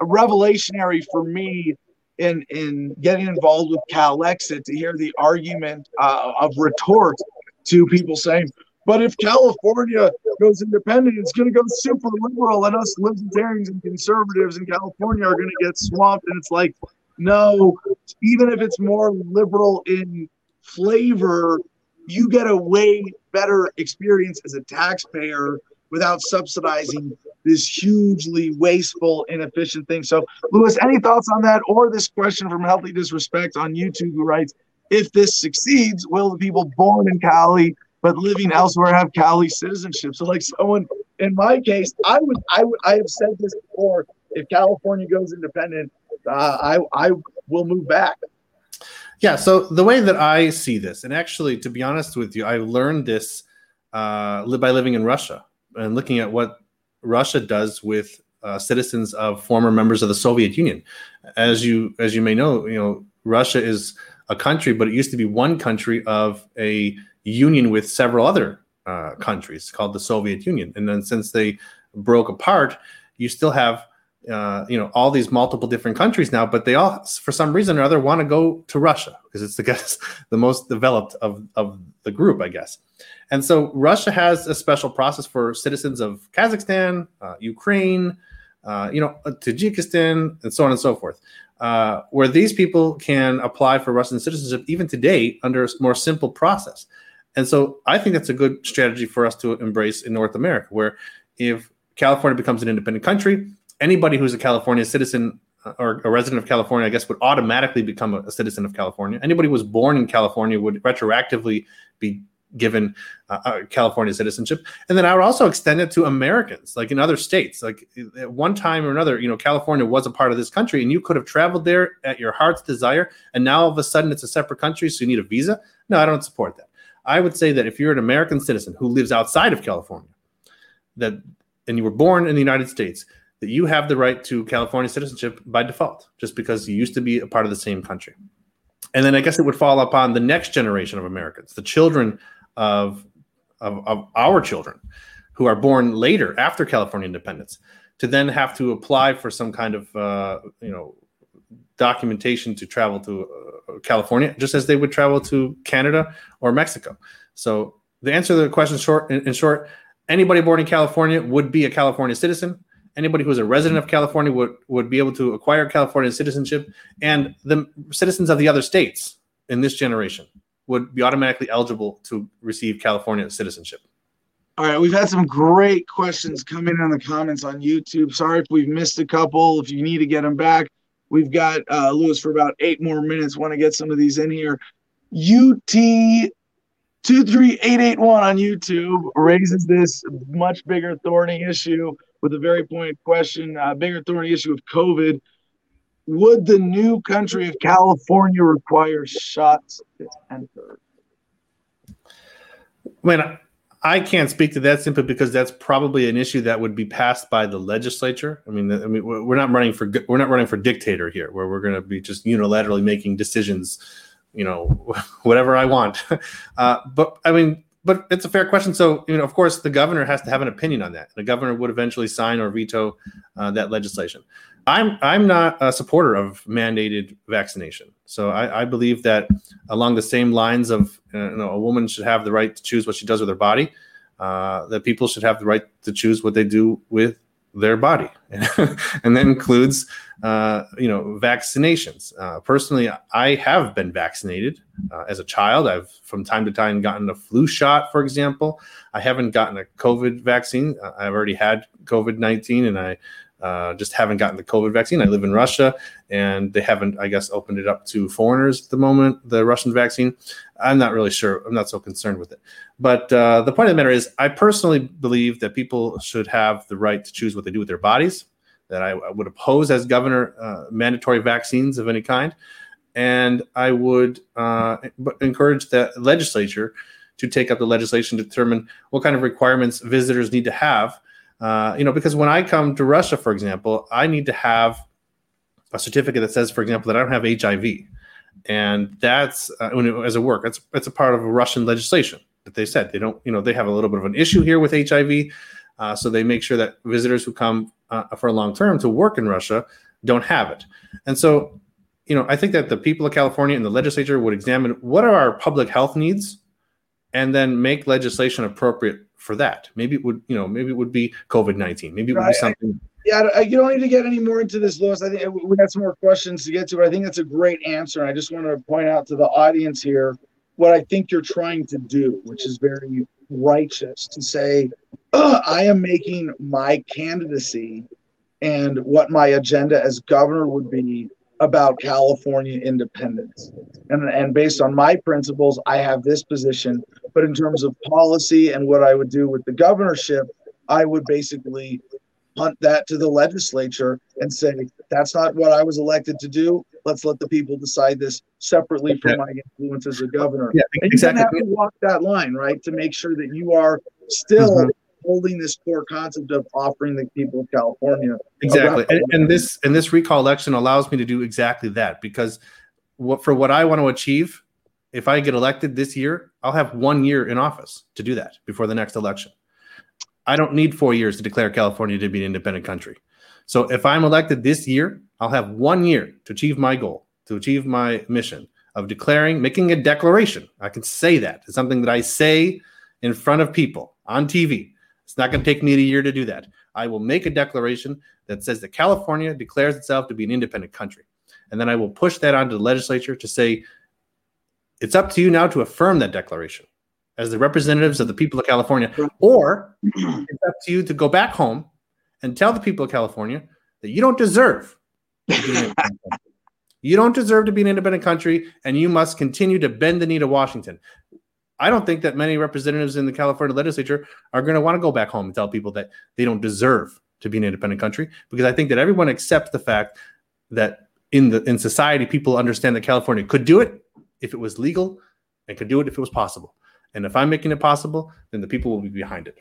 S1: revelationary for me in in getting involved with Calexit to hear the argument uh, of retort to people saying, "But if California goes independent, it's going to go super liberal, and us libertarians and conservatives in California are going to get swamped." And it's like, no, even if it's more liberal in flavor, you get a way better experience as a taxpayer without subsidizing this hugely wasteful, inefficient thing. So, Louis, any thoughts on that, or this question from Healthy Disrespect on YouTube, who writes, "If this succeeds, will the people born in Cali but living elsewhere have Cali citizenship?" So, like someone in my case, I would, I would, I have said this before. If California goes independent, uh, I, I will move back.
S5: Yeah. So the way that I see this, and actually, to be honest with you, I learned this uh, by living in Russia and looking at what Russia does with uh, citizens of former members of the Soviet Union. As you as you may know, you know Russia is a country, but it used to be one country of a union with several other uh, countries called the Soviet Union. And then since they broke apart, you still have uh, you know all these multiple different countries now, but they all, for some reason or other, want to go to Russia because it's the guess the most developed of of the group, I guess. And so Russia has a special process for citizens of Kazakhstan, uh, Ukraine, uh, you know, Tajikistan, and so on and so forth, uh, where these people can apply for Russian citizenship even today under a more simple process. And so I think that's a good strategy for us to embrace in North America, where if California becomes an independent country, anybody who's a California citizen uh, or a resident of California, I guess, would automatically become a, citizen of California. Anybody who was born in California would retroactively be given uh, California citizenship. And then I would also extend it to Americans, like in other states. Like at one time or another, you know, California was a part of this country, and you could have traveled there at your heart's desire. And now all of a sudden, it's a separate country, so you need a visa. No, I don't support that. I would say that if you're an American citizen who lives outside of California, that and you were born in the United States, that you have the right to California citizenship by default, just because you used to be a part of the same country. And then I guess it would fall upon the next generation of Americans, the children of, of, of our children who are born later after California independence, to then have to apply for some kind of uh, you know documentation to travel to uh, California, just as they would travel to Canada or Mexico. So the answer to the question, short in, in short, anybody born in California would be a California citizen. Anybody who is a resident of California would, would be able to acquire California citizenship, and the citizens of the other states in this generation would be automatically eligible to receive California citizenship.
S1: All right, we've had some great questions come in in the comments on YouTube. Sorry if we've missed a couple. If you need to get them back, we've got uh, Louis for about eight more minutes. Want to get some of these in here. UT 23881 on YouTube raises this much bigger thorny issue with a very pointed question, uh, bigger thorny issue of COVID. Would the new country of California require shots to enter?
S5: Man, I can't speak to that simply because that's probably an issue that would be passed by the legislature. I mean, I mean, we're not running for we're not running for dictator here, where we're going to be just unilaterally making decisions you know whatever I want. Uh, but I mean, but it's a fair question. So you know, of course, the governor has to have an opinion on that. The governor would eventually sign or veto uh, that legislation. I'm I'm not a supporter of mandated vaccination. So I, I believe that along the same lines of uh, you know, a woman should have the right to choose what she does with her body. Uh, that people should have the right to choose what they do with their body, and that includes uh, you know vaccinations. Uh, personally, I have been vaccinated uh, as a child. I've from time to time gotten a flu shot, for example. I haven't gotten a COVID vaccine. Uh, I've already had COVID nineteen, and I uh, just haven't gotten the COVID vaccine. I live in Russia, and they haven't, I guess, opened it up to foreigners at the moment. The Russian vaccine, I'm not really sure. I'm not so concerned with it. But uh, the point of the matter is, I personally believe that people should have the right to choose what they do with their bodies. That I, I would oppose as governor uh, mandatory vaccines of any kind, and I would uh, encourage the legislature to take up the legislation to determine what kind of requirements visitors need to have uh, you know, because when I come to Russia, for example, I need to have a certificate that says, for example, that I don't have HIV, and that's uh, as a work, that's that's a part of a Russian legislation that they said they don't, you know, they have a little bit of an issue here with HIV, uh, so they make sure that visitors who come uh, for a long term to work in Russia don't have it, and so. You know, I think that the people of California and the legislature would examine what are our public health needs and then make legislation appropriate for that. Maybe it would, you know, maybe it would be COVID nineteen. Maybe it would be something.
S1: Yeah, you don't need to get any more into this, Louis. I think uh, we got some more questions to get to, but I think that's a great answer. And I just want to point out to the audience here what I think you're trying to do, which is very righteous to say, I am making my candidacy and what my agenda as governor would be about California independence. And, and based on my principles, I have this position. But in terms of policy and what I would do with the governorship, I would basically punt that to the legislature and say, that's not what I was elected to do. Let's let the people decide this separately from my influence as a governor. Yeah, exactly. And you have to walk that line, right, to make sure that you are still mm-hmm holding this core concept of offering the people of California
S5: exactly. And, and, this and this recall election allows me to do exactly that because what for what I want to achieve, if I get elected this year, I'll have one year in office to do that before the next election. I don't need four years to declare California to be an independent country. So if I'm elected this year, I'll have one year to achieve my goal, to achieve my mission of declaring, making a declaration. I can say that. It's something that I say in front of people on TV it's not going to take me a year to do that. I will make a declaration that says that California declares itself to be an independent country. And then I will push that onto the legislature to say, it's up to you now to affirm that declaration as the representatives of the people of California, or it's up to you to go back home and tell the people of California that you don't deserve you don't deserve to be an independent country, and you must continue to bend the knee to Washington. I don't think that many representatives in the California legislature are going to want to go back home and tell people that they don't deserve to be an independent country because I think that everyone accepts the fact that in the in society people understand that California could do it if it was legal and could do it if it was possible. And if I'm making it possible, then the people will be behind it.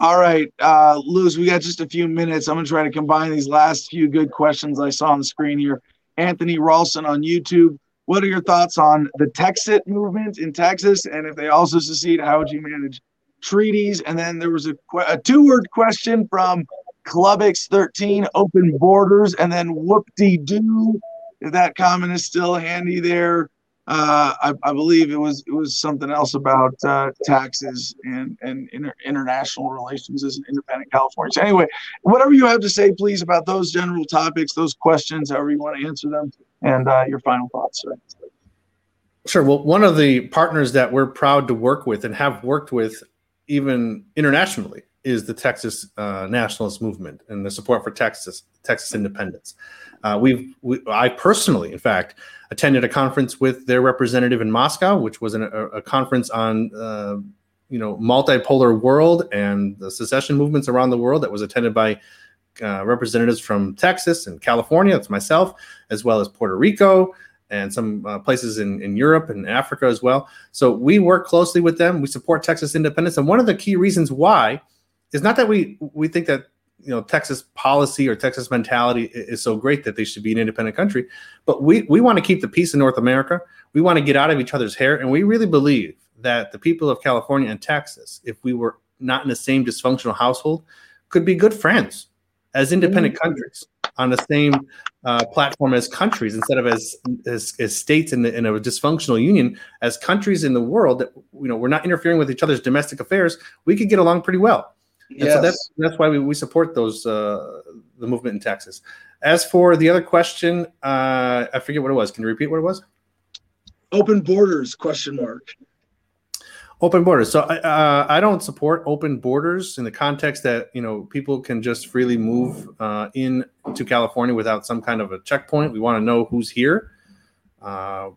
S1: All right, uh, Louis, we got just a few minutes. I'm going to try to combine these last few good questions I saw on the screen here. Anthony Ralston on YouTube. What are your thoughts on the Texit movement in Texas? And if they also secede, how would you manage treaties? And then there was a, a two word question from Clubix 13 open borders. And then whoop de doo. If that comment is still handy there. Uh, I, I, believe it was it was something else about uh, taxes and and inter- international relations as an independent California. So anyway, whatever you have to say, please about those general topics, those questions, however you want to answer them, and uh, your final thoughts. Sir.
S5: Sure. Well, one of the partners that we're proud to work with and have worked with even internationally is the Texas uh, nationalist movement and the support for Texas Texas independence. Uh, we've we, I personally, in fact, attended a conference with their representative in Moscow, which was an, a, a, conference on uh, you know multipolar world and the secession movements around the world that was attended by uh, representatives from Texas and California. That's myself, as well as Puerto Rico and some uh, places in, in Europe and Africa as well. So we work closely with them. We support Texas independence, and one of the key reasons why is not that we we think that you know Texas policy or Texas mentality is so great that they should be an independent country, but we we want to keep the peace in North America. We want to get out of each other's hair, and we really believe that the people of California and Texas, if we were not in the same dysfunctional household, could be good friends as independent mm-hmm. countries on the same uh, platform as countries instead of as as, as states in, the, in a dysfunctional union as countries in the world that you know we're not interfering with each other's domestic affairs we could get along pretty well Yes. so that's that's why we, we support those uh, the movement in Texas. As for the other question, uh, I forget what it was. Can you repeat what it was?
S1: Open borders? Question mark.
S5: Open borders. So I uh, I don't support open borders in the context that you know people can just freely move uh, in to California without some kind of a checkpoint. We want to know who's here. Uh,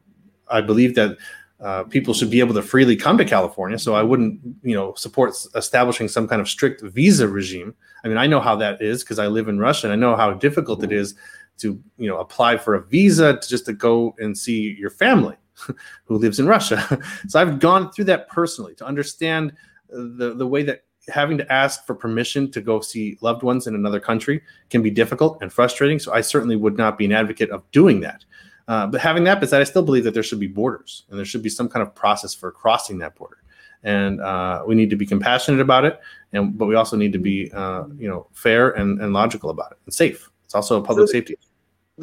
S5: I believe that uh, people should be able to freely come to California. So I wouldn't, you know, support establishing some kind of strict visa regime. I mean, I know how that is because I live in Russia and I know how difficult it is to, you know, apply for a visa to just to go and see your family who lives in Russia. so I've gone through that personally to understand the the way that having to ask for permission to go see loved ones in another country can be difficult and frustrating. So I certainly would not be an advocate of doing that. Uh, but having that said, I still believe that there should be borders and there should be some kind of process for crossing that border. And uh, we need to be compassionate about it, and but we also need to be, uh, you know, fair and, and logical about it and safe. It's also a public safety.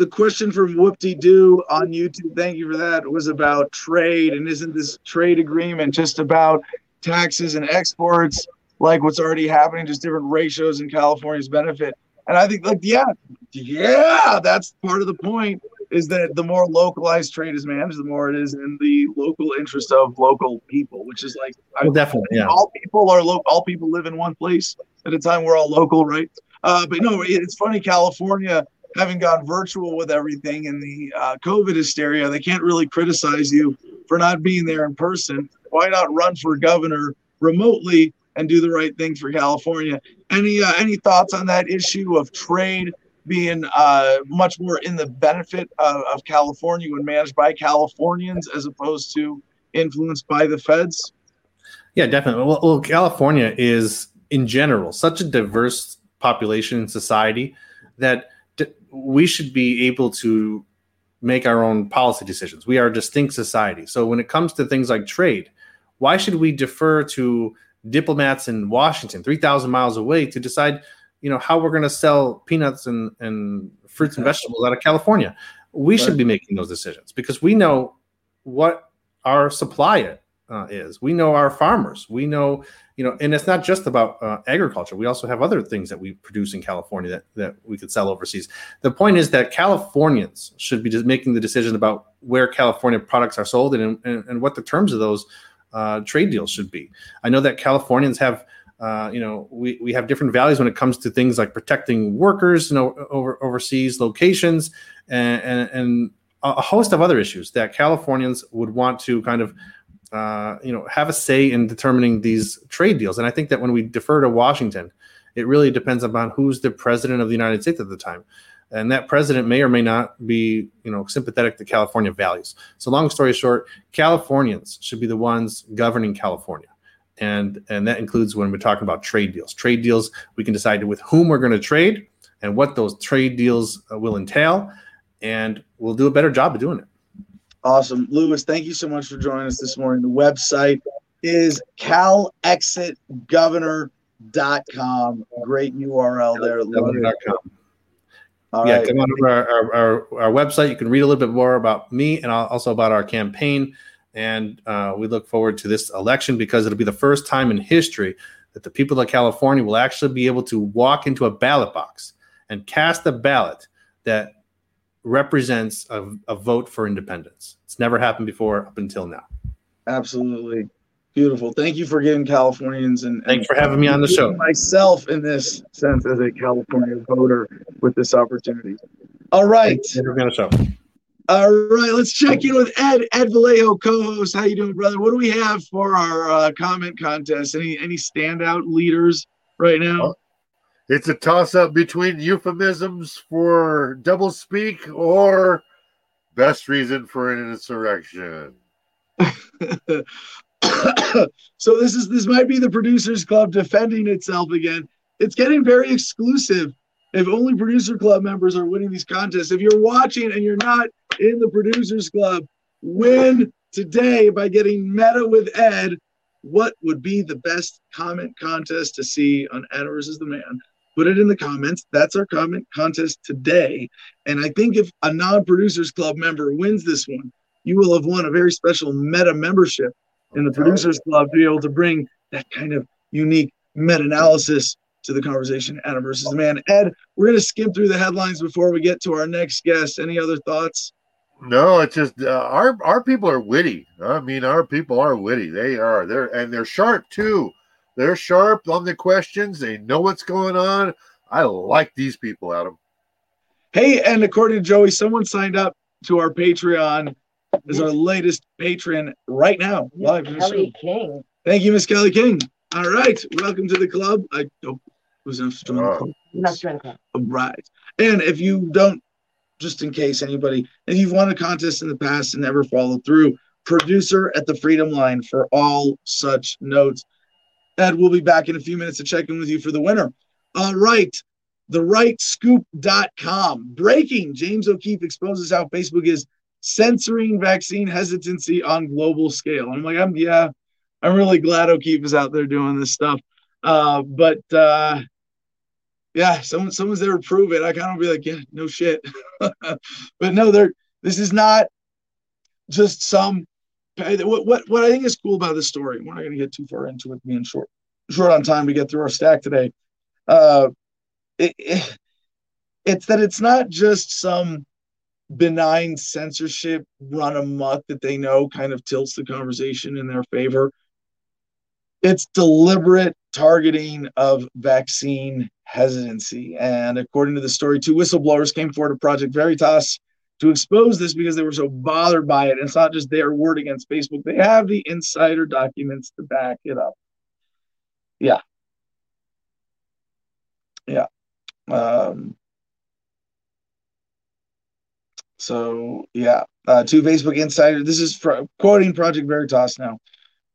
S1: The question from Whoopty Doo on YouTube, thank you for that, was about trade. And isn't this trade agreement just about taxes and exports, like what's already happening, just different ratios in California's benefit? And I think, like, yeah, yeah, that's part of the point is that the more localized trade is managed, the more it is in the local interest of local people, which is like
S5: well, definitely yeah.
S1: All people are local. All people live in one place at a time. We're all local, right? Uh, but no, it's funny. California having gone virtual with everything and the uh, COVID hysteria, they can't really criticize you for not being there in person. Why not run for governor remotely and do the right thing for California? Any uh, any thoughts on that issue of trade? being uh, much more in the benefit of, of California when managed by Californians as opposed to influenced by the feds?
S5: Yeah, definitely. Well, well, California is in general such a diverse population and society that we should be able to make our own policy decisions. We are a distinct society. So when it comes to things like trade, why should we defer to diplomats in Washington, 3,000 miles away, to decide you know how we're going to sell peanuts and, and fruits and vegetables out of California. We right. should be making those decisions because we know what our supply uh, is. We know our farmers. We know, you know, and it's not just about uh, agriculture. We also have other things that we produce in California that, that we could sell overseas. The point is that Californians should be just making the decision about where California products are sold and, and, and what the terms of those uh, trade deals should be. I know that Californians have uh, you know, we, we have different values when it comes to things like protecting workers, you know, over overseas locations, and, and, and a host of other issues that Californians would want to kind of uh, you know, have a say in determining these trade deals. And I think that when we defer to Washington, it really depends upon who's the president of the United States at the time. And that president may or may not be, you know, sympathetic to California values. So, long story short, Californians should be the ones governing California, and and that includes when we're talking about trade deals. Trade deals, we can decide with whom we're going to trade and what those trade deals uh, will entail, and we'll do a better job of doing it.
S1: Awesome. Louis, thank you so much for joining us this morning. The website is calexitgovernor.com. Great URL there.
S5: All yeah, right. come on over our, our, our, our, website. You can read a little bit more about me and also about our campaign. And uh, we look forward to this election because it'll be the first time in history that the people of California will actually be able to walk into a ballot box and cast a ballot that represents a, a vote for independence. It's never happened before up until now.
S1: Absolutely. Beautiful. Thank you for giving Californians and
S5: thanks for having me on the show.
S1: Myself, in this sense, as a California voter, with this opportunity. All right.
S5: Never been a show.
S1: All right, let's check in with Ed. Ed Vallejo, co-host. How you doing, brother? What do we have for our uh, comment contest? Any any standout leaders right now?
S4: It's a toss-up between euphemisms for double speak or best reason for an insurrection.
S1: so this is this might be the producers club defending itself again. It's getting very exclusive. If only producer club members are winning these contests. If you're watching and you're not in the producers club, win today by getting meta with Ed. What would be the best comment contest to see on Ed versus the man? Put it in the comments. That's our comment contest today. And I think if a non-producers club member wins this one, you will have won a very special meta membership. In the producers club to be able to bring that kind of unique meta-analysis to the conversation. Adam versus the man. Ed we're going to skim through the headlines before we get to our next guest. Any other thoughts?
S4: No it's just uh, our our people are witty. I mean our people are witty. They are. They're and they're sharp too they're sharp on the questions they know what's going on i like these people adam
S1: hey and according to joey someone signed up to our patreon as our latest patron right now.
S2: Live Kelly King.
S1: Thank you, Miss Kelly King. All right. Welcome to the club. I hope who's enough to join club.
S2: Enough to join the club.
S1: All right. And if you don't, just in case anybody, if you've won a contest in the past and never followed through, producer at the Freedom Line for all such notes. Ed, we'll be back in a few minutes to check in with you for the winner. All right. TheRightScoop.com. Breaking. James O'Keefe exposes how Facebook is censoring vaccine hesitancy on global scale. I'm like, I'm yeah, I'm really glad O'Keefe is out there doing this stuff. Uh, but uh, yeah, someone someone's there to prove it. I kind of be like, yeah, no shit. but no, there. This is not just some. What what what I think is cool about this story. We're not going to get too far into it being short short on time to get through our stack today. Uh, it, it, it's that it's not just some benign censorship run amok that they know kind of tilts the conversation in their favor. It's deliberate targeting of vaccine hesitancy. And according to the story, two whistleblowers came forward to Project Veritas to expose this because they were so bothered by it. It's not just their word against Facebook, they have the insider documents to back it up. Yeah. Yeah. Um, so yeah, uh, two Facebook insiders. This is for, quoting Project Veritas now,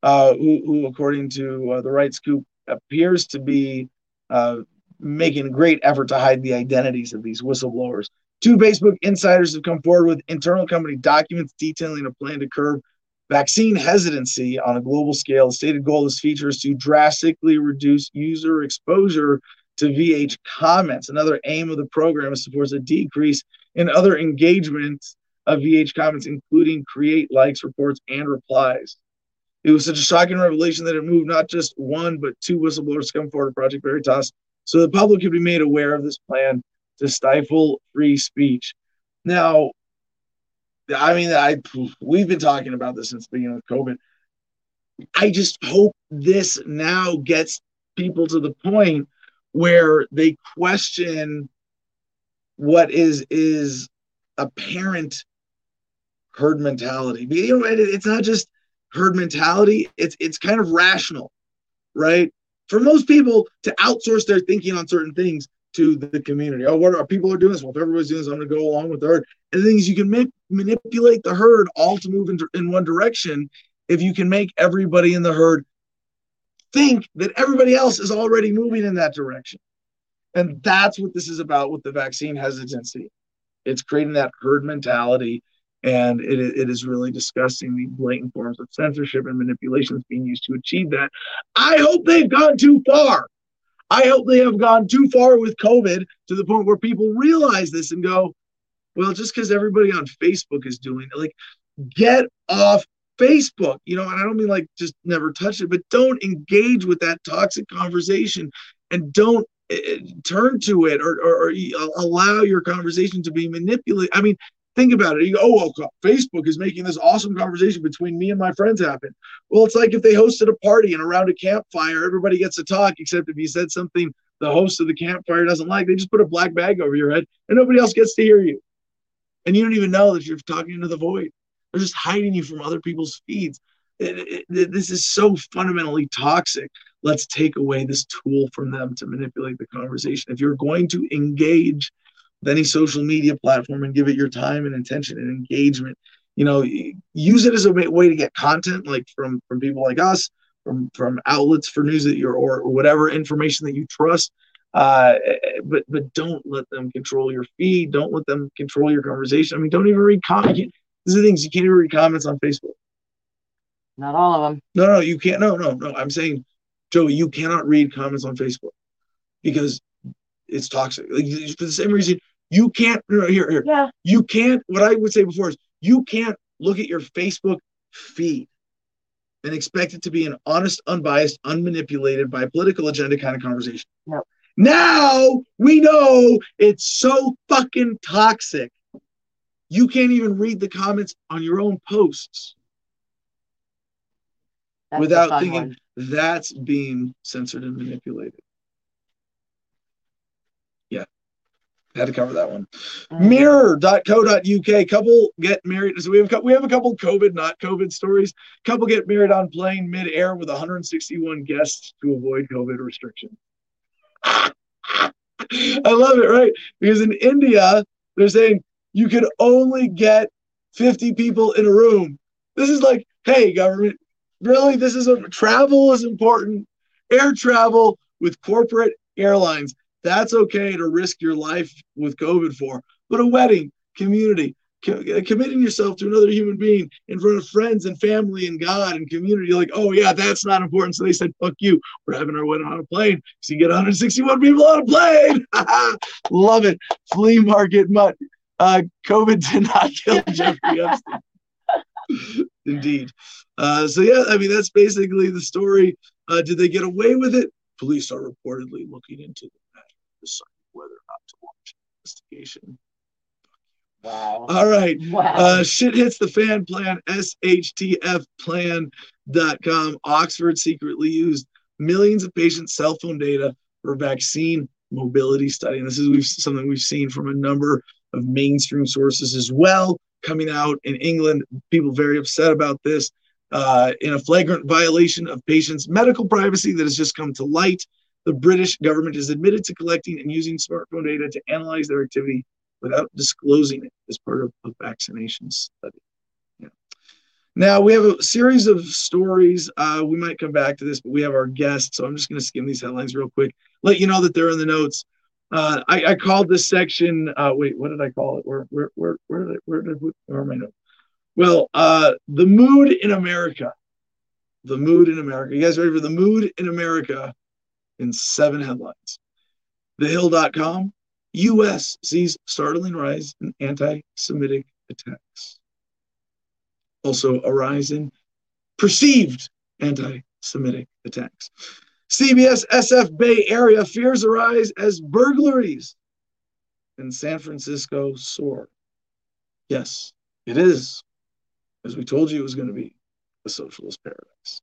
S1: uh, who, who, according to uh, the Right Scoop, appears to be uh, making a great effort to hide the identities of these whistleblowers. Two Facebook insiders have come forward with internal company documents detailing a plan to curb vaccine hesitancy on a global scale. The stated goal of this feature is to drastically reduce user exposure to VH comments. Another aim of the program is force a decrease in other engagements of VH comments, including create likes, reports, and replies. It was such a shocking revelation that it moved not just one, but two whistleblowers to come forward to Project Veritas so the public could be made aware of this plan to stifle free speech. Now, I mean, I we've been talking about this since the beginning of COVID. I just hope this now gets people to the point where they question what is is apparent herd mentality. You know, it's not just herd mentality, it's it's kind of rational, right? For most people to outsource their thinking on certain things to the community. Oh, what are people are doing this? Well, if everybody's doing this, I'm going to go along with the herd. And the thing is, you can ma- manipulate the herd all to move in, in one direction if you can make everybody in the herd think that everybody else is already moving in that direction. And that's what this is about with the vaccine hesitancy. It's creating that herd mentality, and it, it is really disgusting the blatant forms of censorship and manipulations being used to achieve that. I hope they've gone too far. I hope they have gone too far with COVID to the point where people realize this and go, well, just because everybody on Facebook is doing it, like, get off Facebook, you know, and I don't mean like just never touch it, but don't engage with that toxic conversation and don't uh, turn to it or, or, or, allow your conversation to be manipulated. I mean, think about it. You go, oh, well, Facebook is making this awesome conversation between me and my friends happen. Well, it's like if they hosted a party and around a campfire, everybody gets to talk, except if you said something the host of the campfire doesn't like, they just put a black bag over your head and nobody else gets to hear you. And you don't even know that you're talking into the void. They're just hiding you from other people's feeds. It, it, this is so fundamentally toxic. Let's take away this tool from them to manipulate the conversation. If you're going to engage with any social media platform and give it your time and attention and engagement, you know, use it as a way to get content, like from from people like us, from from outlets for news that you're or, or whatever information that you trust. Uh, but but don't let them control your feed. Don't let them control your conversation. I mean, don't even read comments. These are things you can't even read comments on Facebook.
S2: Not all of them.
S1: No, no, you can't. No, no, no. I'm saying, Joey, you cannot read comments on Facebook because it's toxic. Like, for the same reason, you can't. Here, here.
S2: Yeah.
S1: You can't. What I would say before is, you can't look at your Facebook feed and expect it to be an honest, unbiased, unmanipulated by political agenda kind of conversation.
S2: No.
S1: Now we know it's so fucking toxic you can't even read the comments on your own posts
S2: That's
S1: without thinking
S2: one.
S1: that's being censored and manipulated. Had to cover that one.
S2: Mm.
S1: Mirror.co.uk. Couple get married. So we have we have a couple COVID, not COVID stories. Couple get married on plane mid-air with 161 guests to avoid COVID restrictions. I love it, right? Because in India, they're saying you can only get 50 people in a room. This is like, hey, government, really? This is a travel is important. Air travel with corporate airlines. That's okay to risk your life with COVID for. But a wedding, community, co- committing yourself to another human being in front of friends and family and God and community, like, oh yeah, that's not important. So they said, fuck you. We're having our wedding on a plane. So you get 161 people on a plane. Love it. Flea market, mud uh, COVID did not kill Jeffrey Epstein. Indeed. Uh, so yeah, I mean that's basically the story. Uh, did they get away with it? Police are reportedly looking into matter, deciding whether or not to launch an investigation.
S2: Wow.
S1: All right.
S2: Wow.
S1: Uh, shit hits the fan plan, shtfplan.com. Oxford secretly used millions of patients' cell phone data for vaccine mobility study. And this is we've, something we've seen from a number of mainstream sources as well coming out in England. People very upset about this. Uh, in a flagrant violation of patients' medical privacy that has just come to light, the British government is admitted to collecting and using smartphone data to analyze their activity without disclosing it as part of a vaccination study. Yeah. Now, we have a series of stories. Uh, we might come back to this, but we have our guests. So I'm just going to skim these headlines real quick, let you know that they're in the notes. Uh, I, I, called this section. Uh, wait, what did I call it? Where, where, where, where did I, where did I where am I notes? Well, uh, the mood in America. The mood in America. You guys ready for the mood in America? In seven headlines. TheHill.com. U.S. sees startling rise in anti-Semitic attacks. Also, a rise in perceived anti-Semitic attacks. CBS SF Bay Area fears arise as burglaries in San Francisco soar. Yes, it is, as we told you it was going to be a socialist paradise.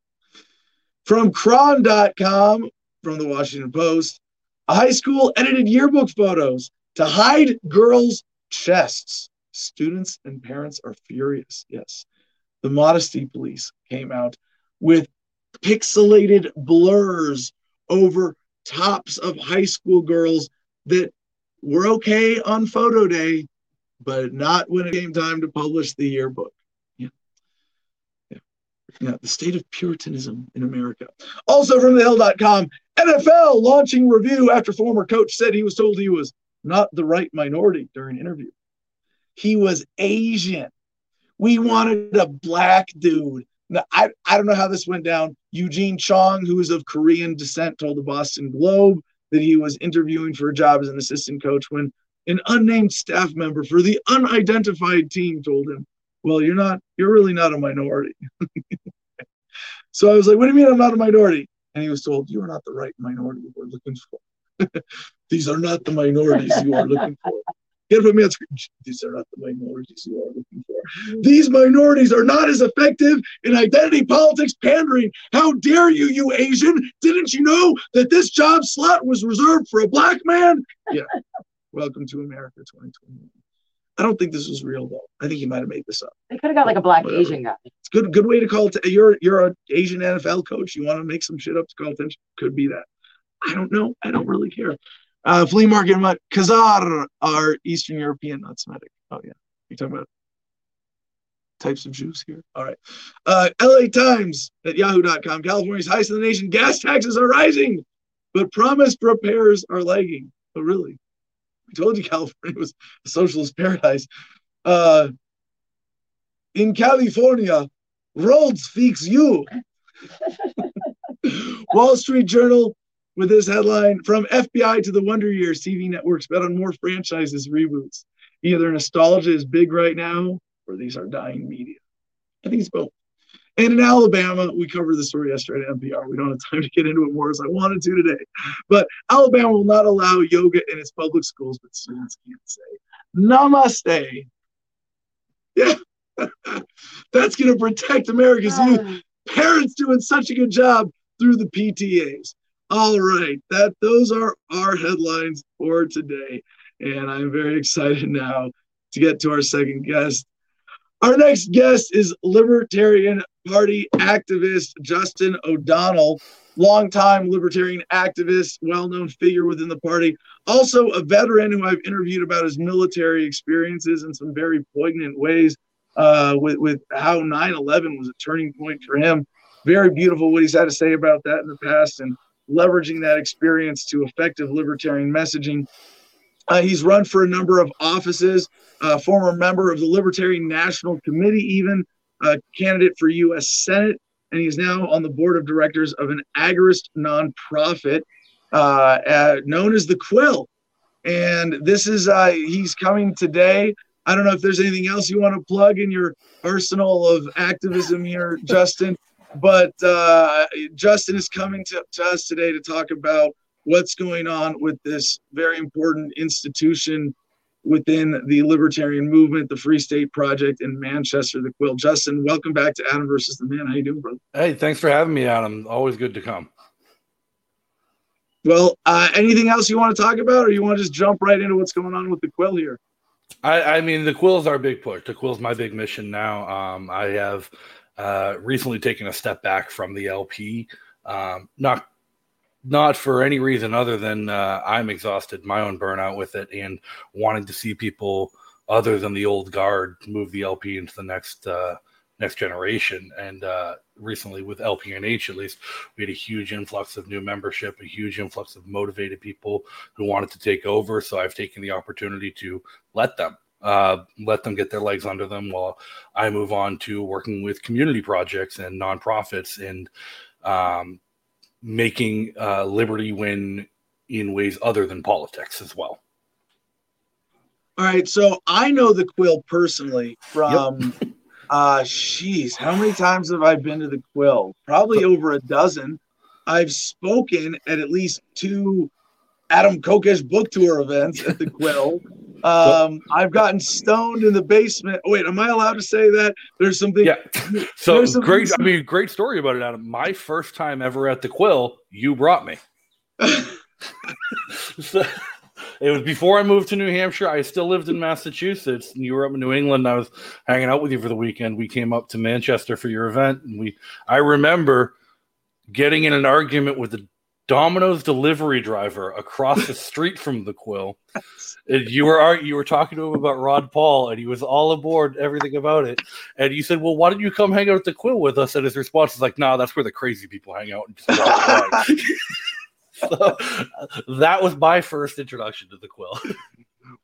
S1: From Cron.com, from the Washington Post, a high school edited yearbook photos to hide girls' chests. Students and parents are furious. Yes. the Modesty Police came out with pixelated blurs over tops of high school girls that were okay on photo day, but not when it came time to publish the yearbook. Yeah. Yeah. yeah. The state of Puritanism in America. Also from thehill.com, NFL launching review after former coach said he was told he was not the right minority during interview. He was Asian. We wanted a black dude. Now, I, I don't know how this went down. Eugene Chung, who is of Korean descent, told the Boston Globe that he was interviewing for a job as an assistant coach when an unnamed staff member for the unidentified team told him, Well, you're not, you're really not a minority. so I was like, What do you mean I'm not a minority? And he was told, You are not the right minority we're looking for. These are not the minorities you are looking for. Get put me on screen. These are not the minorities you are looking for. These minorities are not as effective in identity politics pandering. How dare you, you Asian? Didn't you know that this job slot was reserved for a black man? Yeah. Welcome to America 2021. I don't think this was real though. I think he might have made this up.
S2: They could have got like a black
S1: Whatever.
S2: Asian guy.
S1: It's good. Good way to call it. You're you're an Asian NFL coach. You want to make some shit up to call attention? Could be that. I don't know. I don't really care. Uh, flea market mut Khazar are Eastern European, not Semitic. Oh yeah, you talking about types of Jews here? All right. Uh, L.A. Times at Yahoo.com. California's highest in the nation. Gas taxes are rising, but promised repairs are lagging. Oh really? I told you California was a socialist paradise. Uh, in California, roads fix you. Wall Street Journal with this headline from FBI to the Wonder Years, TV networks bet on more franchises reboots. Either nostalgia is big right now, or these are dying media. I think it's both. And in Alabama, we covered the story yesterday at NPR. We don't have time to get into it more as I wanted to today. But Alabama will not allow yoga in its public schools, but students can't say namaste. Yeah, that's going to protect America's youth. Ah. Parents doing such a good job through the PTAs. All right, that those are our headlines for today, and I'm very excited now to get to our second guest. Our next guest is Libertarian Party activist Justin O'Donnell, longtime Libertarian activist, well known figure within the party, also a veteran who I've interviewed about his military experiences in some very poignant ways uh, with, with how 9 11 was a turning point for him. Very beautiful what he's had to say about that in the past and leveraging that experience to effective libertarian messaging. Uh, he's run for a number of offices, uh, former member of the Libertarian National Committee, even a candidate for U.S. Senate, and he's now on the board of directors of an agorist nonprofit uh, known as the Quill. And this is uh, he's coming today. I don't know if there's anything else you want to plug in your arsenal of activism here, Justin. But uh, Justin is coming to, to us today to talk about what's going on with this very important institution within the libertarian movement, the Free State Project in Manchester, the Quill. Justin, welcome back to Adam versus the Man. How you doing, brother?
S6: Hey, thanks for having me, Adam. Always good to come.
S1: Well, uh, anything else you want to talk about, or you want to just jump right into what's going on with the Quill here?
S6: I, I mean, the Quill's our big push. The Quill's my big mission now. Um, I have uh, recently taken a step back from the LP, um, not not for any reason other than uh, I'm exhausted, my own burnout with it, and wanting to see people other than the old guard move the LP into the next uh, next generation. And uh, recently, with LPNH at least, we had a huge influx of new membership, a huge influx of motivated people who wanted to take over. So I've taken the opportunity to let them. Uh, let them get their legs under them while I move on to working with community projects and nonprofits and um, making uh, liberty win in ways other than politics as well.
S1: All right, so I know the Quill personally from, yep. uh, she's how many times have I been to the Quill? Probably over a dozen. I've spoken at at least two Adam Kokesh book tour events at the Quill. Um, I've gotten stoned in the basement. Oh, wait, am I allowed to say that? There's something.
S6: Yeah. So great. I mean, great story about it, Adam. My first time ever at the Quill, you brought me. so, it was before I moved to New Hampshire. I still lived in Massachusetts, and you were up in New England. I was hanging out with you for the weekend. We came up to Manchester for your event, and we. I remember getting in an argument with the Domino's delivery driver across the street from the Quill. And you were you were talking to him about Ron Paul, and he was all aboard everything about it. And you said, "Well, why don't you come hang out at the Quill with us?" And his response is like, nah, that's where the crazy people hang out." so, uh, that was my first introduction to the Quill.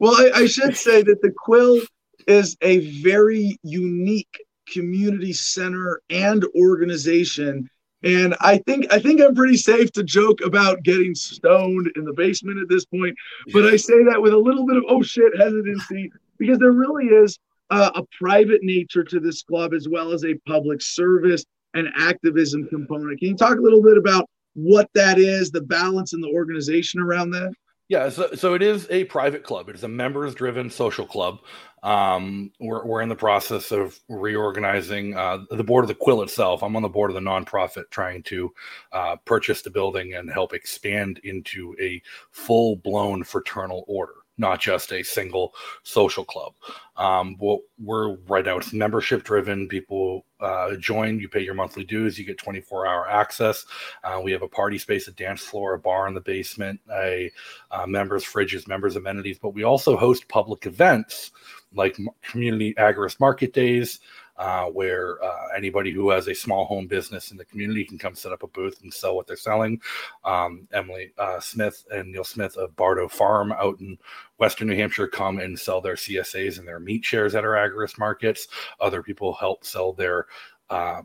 S1: Well, I, I should say that the Quill is a very unique community center and organization and I think I think I'm pretty safe to joke about getting stoned in the basement at this point, but I say that with a little bit of oh shit hesitancy because there really is a, a private nature to this club as well as a public service and activism component. Can you talk a little bit about what that is, the balance and the organization around that?
S6: Yeah, so, so it is a private club. It is a members driven social club. Um, we're, we're in the process of reorganizing uh, the board of the Quill itself. I'm on the board of the nonprofit trying to uh, purchase the building and help expand into a full blown fraternal order not just a single social club. Um, what we're right now, it's membership driven. People uh, join, you pay your monthly dues, you get 24 hour access. Uh, we have a party space, a dance floor, a bar in the basement, a uh, members' fridges, members' amenities, but we also host public events like community agorist market days uh, where uh, anybody who has a small home business in the community can come set up a booth and sell what they're selling. Um, Emily uh, Smith and Neil Smith of Bardo Farm out in Western New Hampshire come and sell their CSAs and their meat shares at our agorist markets. Other people help sell their uh,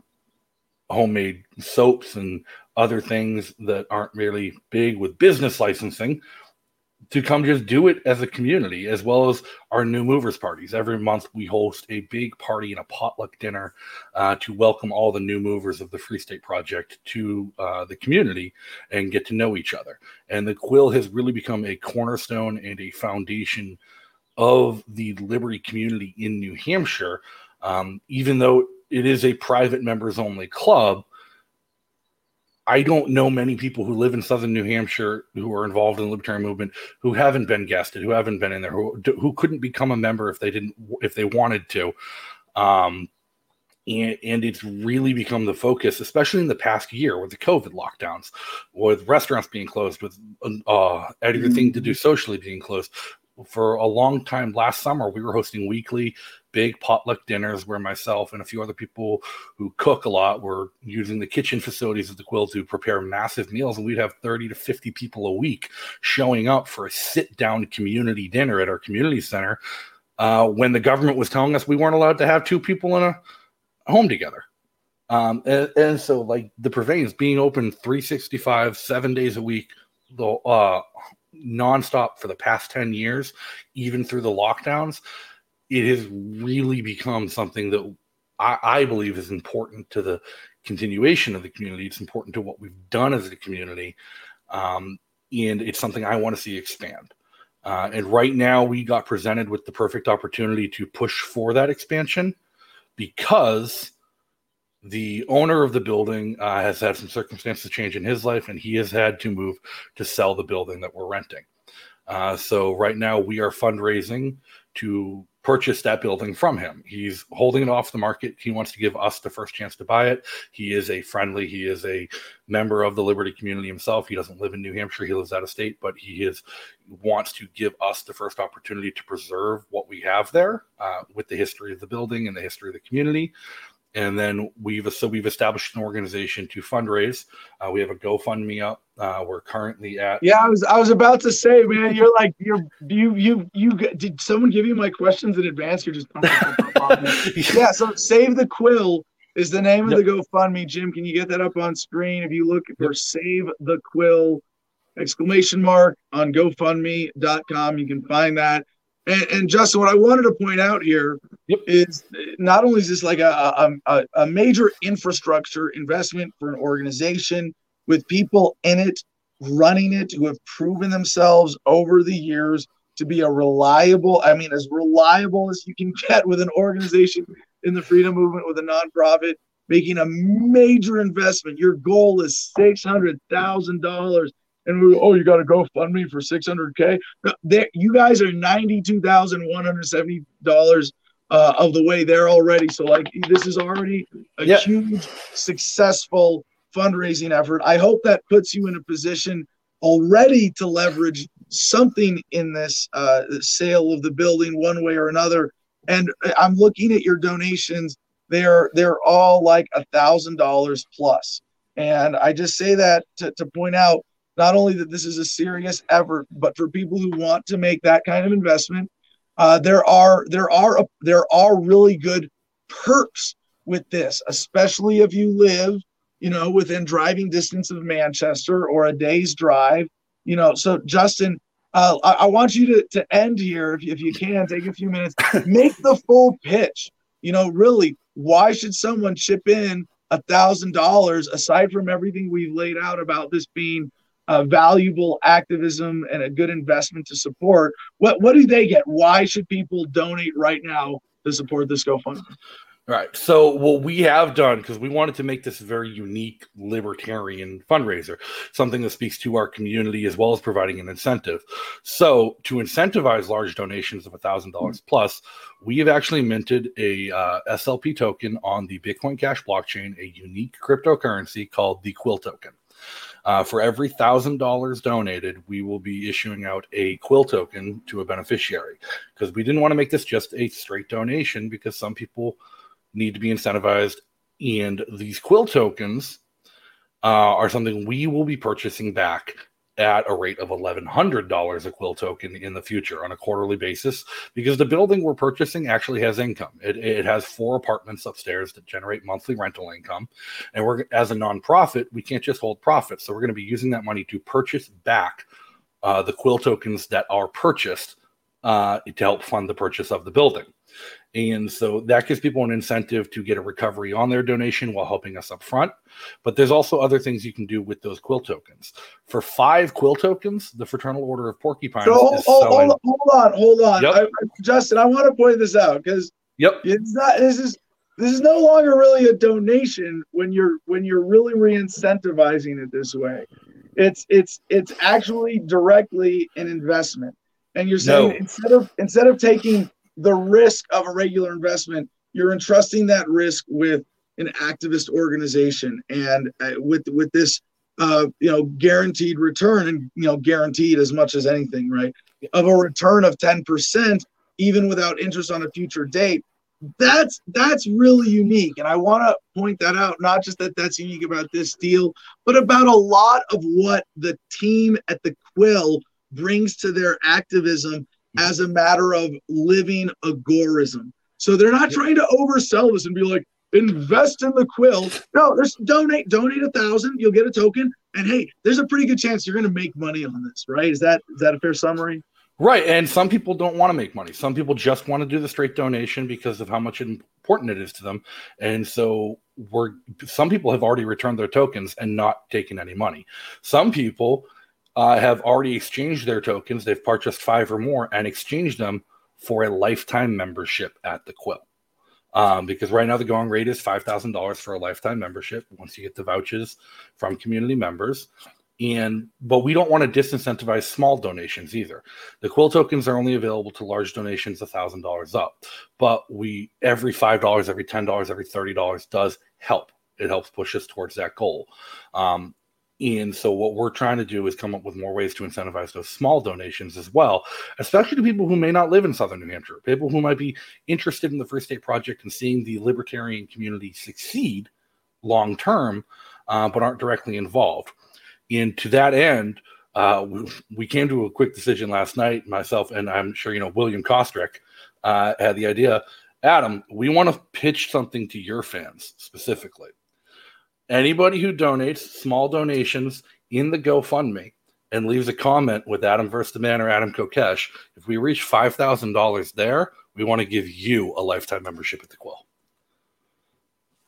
S6: homemade soaps and other things that aren't really big with business licensing to come just do it as a community, as well as our new movers parties. Every month we host a big party and a potluck dinner uh, to welcome all the new movers of the Free State Project to uh, the community and get to know each other. And the Quill has really become a cornerstone and a foundation of the Liberty community in New Hampshire. Um, even though it is a private members only club, I don't know many people who live in southern New Hampshire who are involved in the libertarian movement who haven't been guested, who haven't been in there, who who couldn't become a member if they didn't if they wanted to. Um, and, and it's really become the focus, especially in the past year with the COVID lockdowns, with restaurants being closed, with uh, everything to do mm-hmm. socially being closed. For a long time last summer, we were hosting weekly big potluck dinners where myself and a few other people who cook a lot were using the kitchen facilities of the quill to prepare massive meals and we'd have 30 to 50 people a week showing up for a sit down community dinner at our community center uh, when the government was telling us we weren't allowed to have two people in a home together. Um, and, and, so like the Purveins being open 365 seven days a week the uh, nonstop for the past 10 years even through the lockdowns it has really become something that I, I, believe is important to the continuation of the community. It's important to what we've done as a community. Um, and it's something I want to see expand. Uh, and right now, we got presented with the perfect opportunity to push for that expansion because the owner of the building uh, has had some circumstances change in his life, and he has had to move to sell the building that we're renting. Uh, so, right now, we are fundraising to purchase that building from him. He's holding it off the market. He wants to give us the first chance to buy it. He is a friendly, he is a member of the Liberty community himself. He doesn't live in New Hampshire, he lives out of state, but he is wants to give us the first opportunity to preserve what we have there uh, with the history of the building and the history of the community and then we've so we've established an organization to fundraise. Uh, we have a GoFundMe up. Uh, we're currently at.
S1: Yeah, I was I was about to say, man, you're like you're you you you. Did someone give you my questions in advance? You're just yeah. So save the quill is the name of the GoFundMe. Jim, can you get that up on screen? If you look for yep. save the quill exclamation mark on GoFundMe.com, you can find that. And, and, Justin, what I wanted to point out here yep. is not only is this like a, a, a major infrastructure investment for an organization with people in it, running it, who have proven themselves over the years to be a reliable, I mean, as reliable as you can get with an organization in the freedom movement with a nonprofit, making a major investment. Your goal is $600,000 and we, oh, you got to go fund me for 600k. There, you guys are 92,170 dollars uh, of the way there already. So like this is already a
S6: Yeah.
S1: huge successful fundraising effort. I hope that puts you in a position already to leverage something in this uh, sale of the building one way or another. And I'm looking at your donations; they're they're all like a thousand dollars plus. And I just say that to, to point out not only that this is a serious effort, but for people who want to make that kind of investment, uh, there are there are there are really good perks with this, especially if you live, you know, within driving distance of Manchester or a day's drive. You know, so Justin, uh, I, I want you to, to end here if, if you can take a few minutes, make the full pitch. You know, really, why should someone chip in a thousand dollars aside from everything we've laid out about this being uh, valuable activism and a good investment to support? What what do they get? Why should people donate right now to support this GoFundMe?
S6: Right. So what we have done because we wanted to make this very unique libertarian fundraiser, something that speaks to our community as well as providing an incentive. So to incentivize large donations of thousand dollars plus, we have actually minted a uh, SLP token on the Bitcoin Cash blockchain, a unique cryptocurrency called the Quill token. Uh, for every thousand dollars donated, we will be issuing out a Quill token to a beneficiary because we didn't want to make this just a straight donation because some people need to be incentivized. And these quill tokens uh, are something we will be purchasing back at a rate of $1,100 a quill token in the future on a quarterly basis because the building we're purchasing actually has income. It, it has four apartments upstairs that generate monthly rental income. And we're, as a nonprofit, we can't just hold profits. So we're going to be using that money to purchase back uh, the quill tokens that are purchased uh, to help fund the purchase of the building. And so that gives people an incentive to get a recovery on their donation while helping us up front. But there's also other things you can do with those quill tokens. For five quill tokens, the Fraternal Order of Porcupines
S1: So hold,
S6: is
S1: hold,
S6: selling.
S1: hold, on, hold on,
S6: Yep.
S1: I, I- Justin. I want to point this out because
S6: Yep.
S1: it's not. This is this is no longer really a donation when you're when you're really re-incentivizing it this way. It's it's it's actually directly an investment, and you're saying
S6: No.
S1: instead of instead of taking the risk of a regular investment, you're entrusting that risk with an activist organization, and uh, with with this uh, you know guaranteed return, and you know guaranteed as much as anything, right? Of a return of ten percent, even without interest on a future date. That's that's really unique. And i want to point that out not just that that's unique about this deal but about a lot of what the team at the quill brings to their activism as a matter of living agorism so they're not trying to oversell this and be like invest in the quill no there's donate donate a thousand you'll get a token and hey there's a pretty good chance you're going to make money on this right is that is that a fair summary
S6: Right. And some people don't want to make money. Some people just want to do the straight donation because of how much important it is to them. And so we're some people have already returned their tokens and not taken any money. Some people uh, have already exchanged their tokens. They've purchased five or more and exchanged them for a lifetime membership at the Quill. Um, because right now the going rate is five thousand dollars for a lifetime membership once you get the vouchers from community members and but we don't want to disincentivize small donations either the quill tokens are only available to large donations a thousand dollars up but we every five dollars every ten dollars every thirty dollars does help it helps push us towards that goal um, and so what we're trying to do is come up with more ways to incentivize those small donations as well especially to people who may not live in southern new hampshire people who might be interested in the free state project and seeing the libertarian community succeed long term uh, but aren't directly involved and to that end, uh, we, we came to a quick decision last night. Myself and I'm sure you know William Kostrick uh, had the idea. Adam, we want to pitch something to your fans specifically. Anybody who donates small donations in the GoFundMe and leaves a comment with Adam versus the Man or Adam Kokesh, if we reach five thousand dollars there, we want to give you a lifetime membership at the Quill.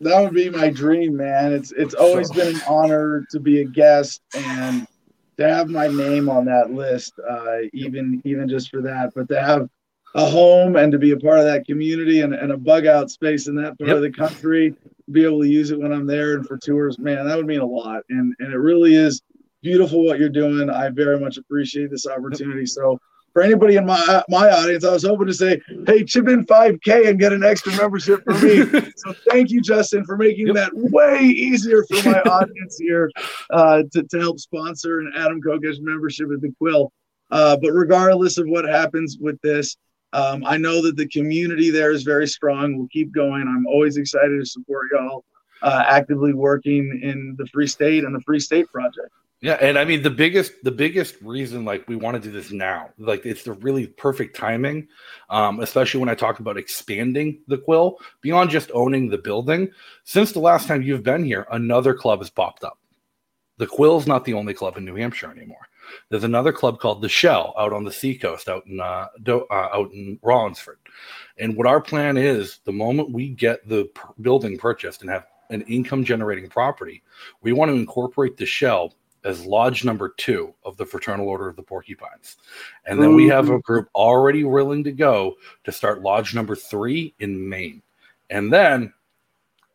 S1: That would be my dream, man. It's it's always been an honor to be a guest and to have my name on that list, uh, even even just for that. But to have a home and to be a part of that community and, and a bug out space in that part
S6: Yep.
S1: of the country, be able to use it when I'm there and for tours, man, that would mean a lot. And and it really is beautiful what you're doing. I very much appreciate this opportunity. So for anybody in my my audience, I was hoping to say, hey, chip in 5K and get an extra membership for me. so thank you, Justin, for making
S6: Yep.
S1: that way easier for my audience here uh, to, to help sponsor an Adam Kokesh membership at the Quill. Uh, but regardless of what happens with this, um, I know that the community there is very strong. We'll keep going. I'm always excited to support y'all uh, actively working in the Free State and the Free State Project.
S6: Yeah, and I mean the biggest the biggest reason like we want to do this now, like it's the really perfect timing, um, especially when I talk about expanding the quill beyond just owning the building. Since the last time you've been here, another club has popped up. The Quill's not the only club in New Hampshire anymore. There's another club called the Shell out on the seacoast, out in uh, Do- uh, out in Rollinsford. And what our plan is, the moment we get the p- building purchased and have an income generating property, we want to incorporate the Shell as lodge number two of the Fraternal Order of the Porcupines. And then we have a group already willing to go to start lodge number three in Maine. And then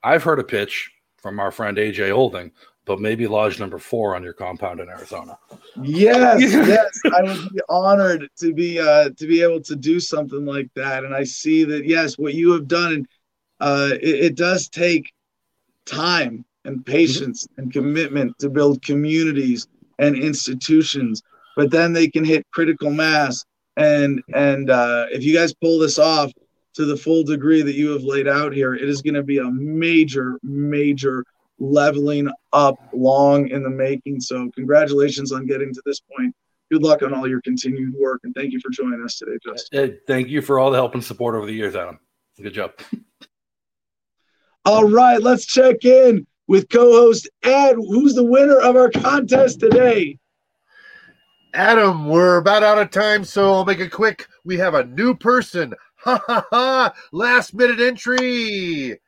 S6: I've heard a pitch from our friend AJ Holding, but maybe lodge number four on your compound in Arizona.
S1: Yes, yes, I would be honored to be uh, to be able to do something like that. And I see that yes, what you have done, and uh, it, it does take time and patience and commitment to build communities and institutions. But then they can hit critical mass, and and uh, if you guys pull this off to the full degree that you have laid out here, it is going to be a major, major leveling up long in the making. So, congratulations on getting to this point. Good luck on all your continued work, and thank you for joining us today, Justin.
S6: Thank you for all the help and support over the years, Adam. Good job.
S1: All right, let's check in with co-host Ed. Who's the winner of our contest today?
S4: Adam, we're about out of time, so I'll make it quick. We have a new person. Ha ha ha! Last minute entry.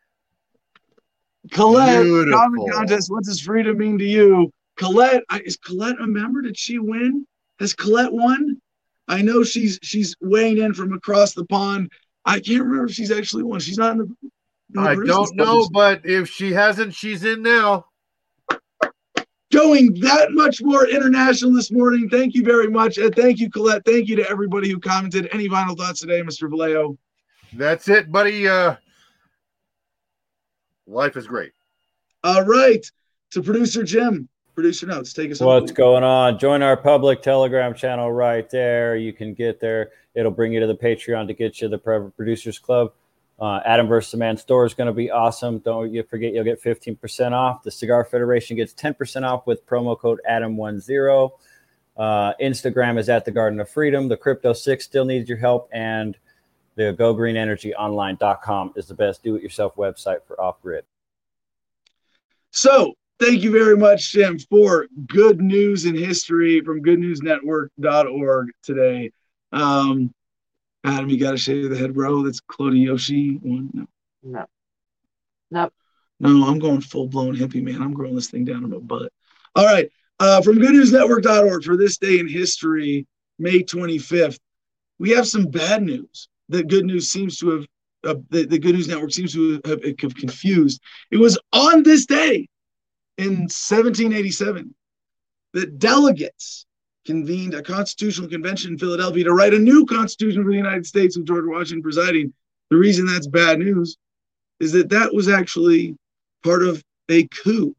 S1: Colette,
S4: Beautiful.
S1: comment contest. What does freedom mean to you? Colette, I- is Colette a member? Did she win? Has Colette won? I know she's she's weighing in from across the pond. I can't remember if she's actually won. She's not in the. in the
S4: I don't know, but if she hasn't, she's in now.
S1: Going that much more international this morning. Thank you very much. And thank you, Colette. Thank you to everybody who commented. Any final thoughts today, Mr. Vallejo?
S4: That's it, buddy. Uh, life is great.
S1: All right. To producer Jim, producer notes. Take us home.
S3: What's going on? Join our public Telegram channel right there. You can get there. It'll bring you to the Patreon to get you the Producers Club. Uh, Adam versus the Man store is going to be awesome. Don't you forget, you'll get 15% off. The Cigar Federation gets 10% off with promo code Adam10. Uh, Instagram is at the Garden of Freedom. The Crypto Six still needs your help. And the GoGreenEnergyOnline.com is the best do it yourself website for off grid.
S1: So, thank you very much, Jim, for good news in history from goodnewsnetwork.org today. Um, Adam, you got to shave the head, bro. That's Claudia Yoshi. One, no,
S2: No. Nope.
S1: no, I'm going full blown hippie, man. I'm growing this thing down in my butt. All right. Uh, from goodnewsnetwork.org for this day in history, May 25th, we have some bad news that good news seems to have, uh, the, the Good News Network seems to have, have confused. It was on this day in 1787 that delegates convened a constitutional convention in Philadelphia to write a new constitution for the United States with George Washington presiding. The reason that's bad news is that that was actually part of a coup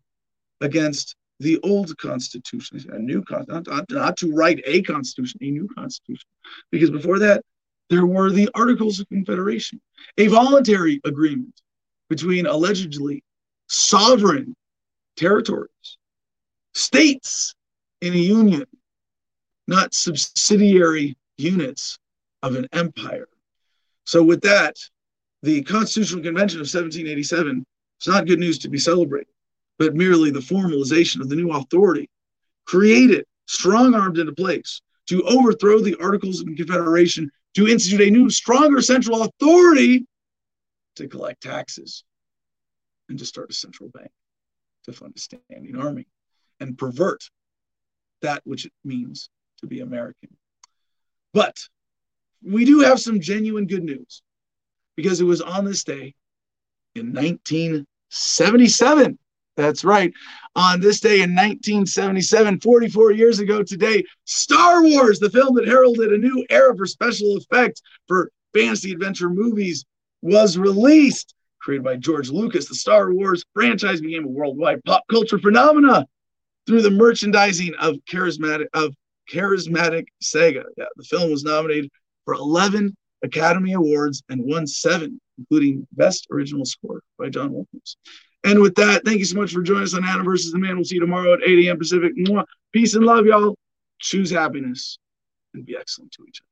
S1: against the old constitution, a new con- not, not, not to write a constitution, a new constitution, because before that there were the Articles of Confederation, a voluntary agreement between allegedly sovereign territories, states in a union, not subsidiary units of an empire. So, with that, the Constitutional Convention of 1787 is not good news to be celebrated, but merely the formalization of the new authority created, strong armed into place to overthrow the Articles of Confederation, to institute a new, stronger central authority to collect taxes and to start a central bank to fund a standing army and pervert that which it means to be American. But we do have some genuine good news because it was on this day in 1977 That's right. On this day in 1977, 44 years ago today, Star Wars, the film that heralded a new era for special effects for fantasy adventure movies, was released. Created by George Lucas, the Star Wars franchise became a worldwide pop culture phenomena through the merchandising of charismatic of charismatic Sega. Yeah, the film was nominated for 11 Academy Awards and won seven, including Best Original Score by John Williams. And with that, thank you so much for joining us on Adam versus the Man. We'll see you tomorrow at 8 a.m. Pacific. Peace and love, y'all. Choose happiness and be excellent to each other.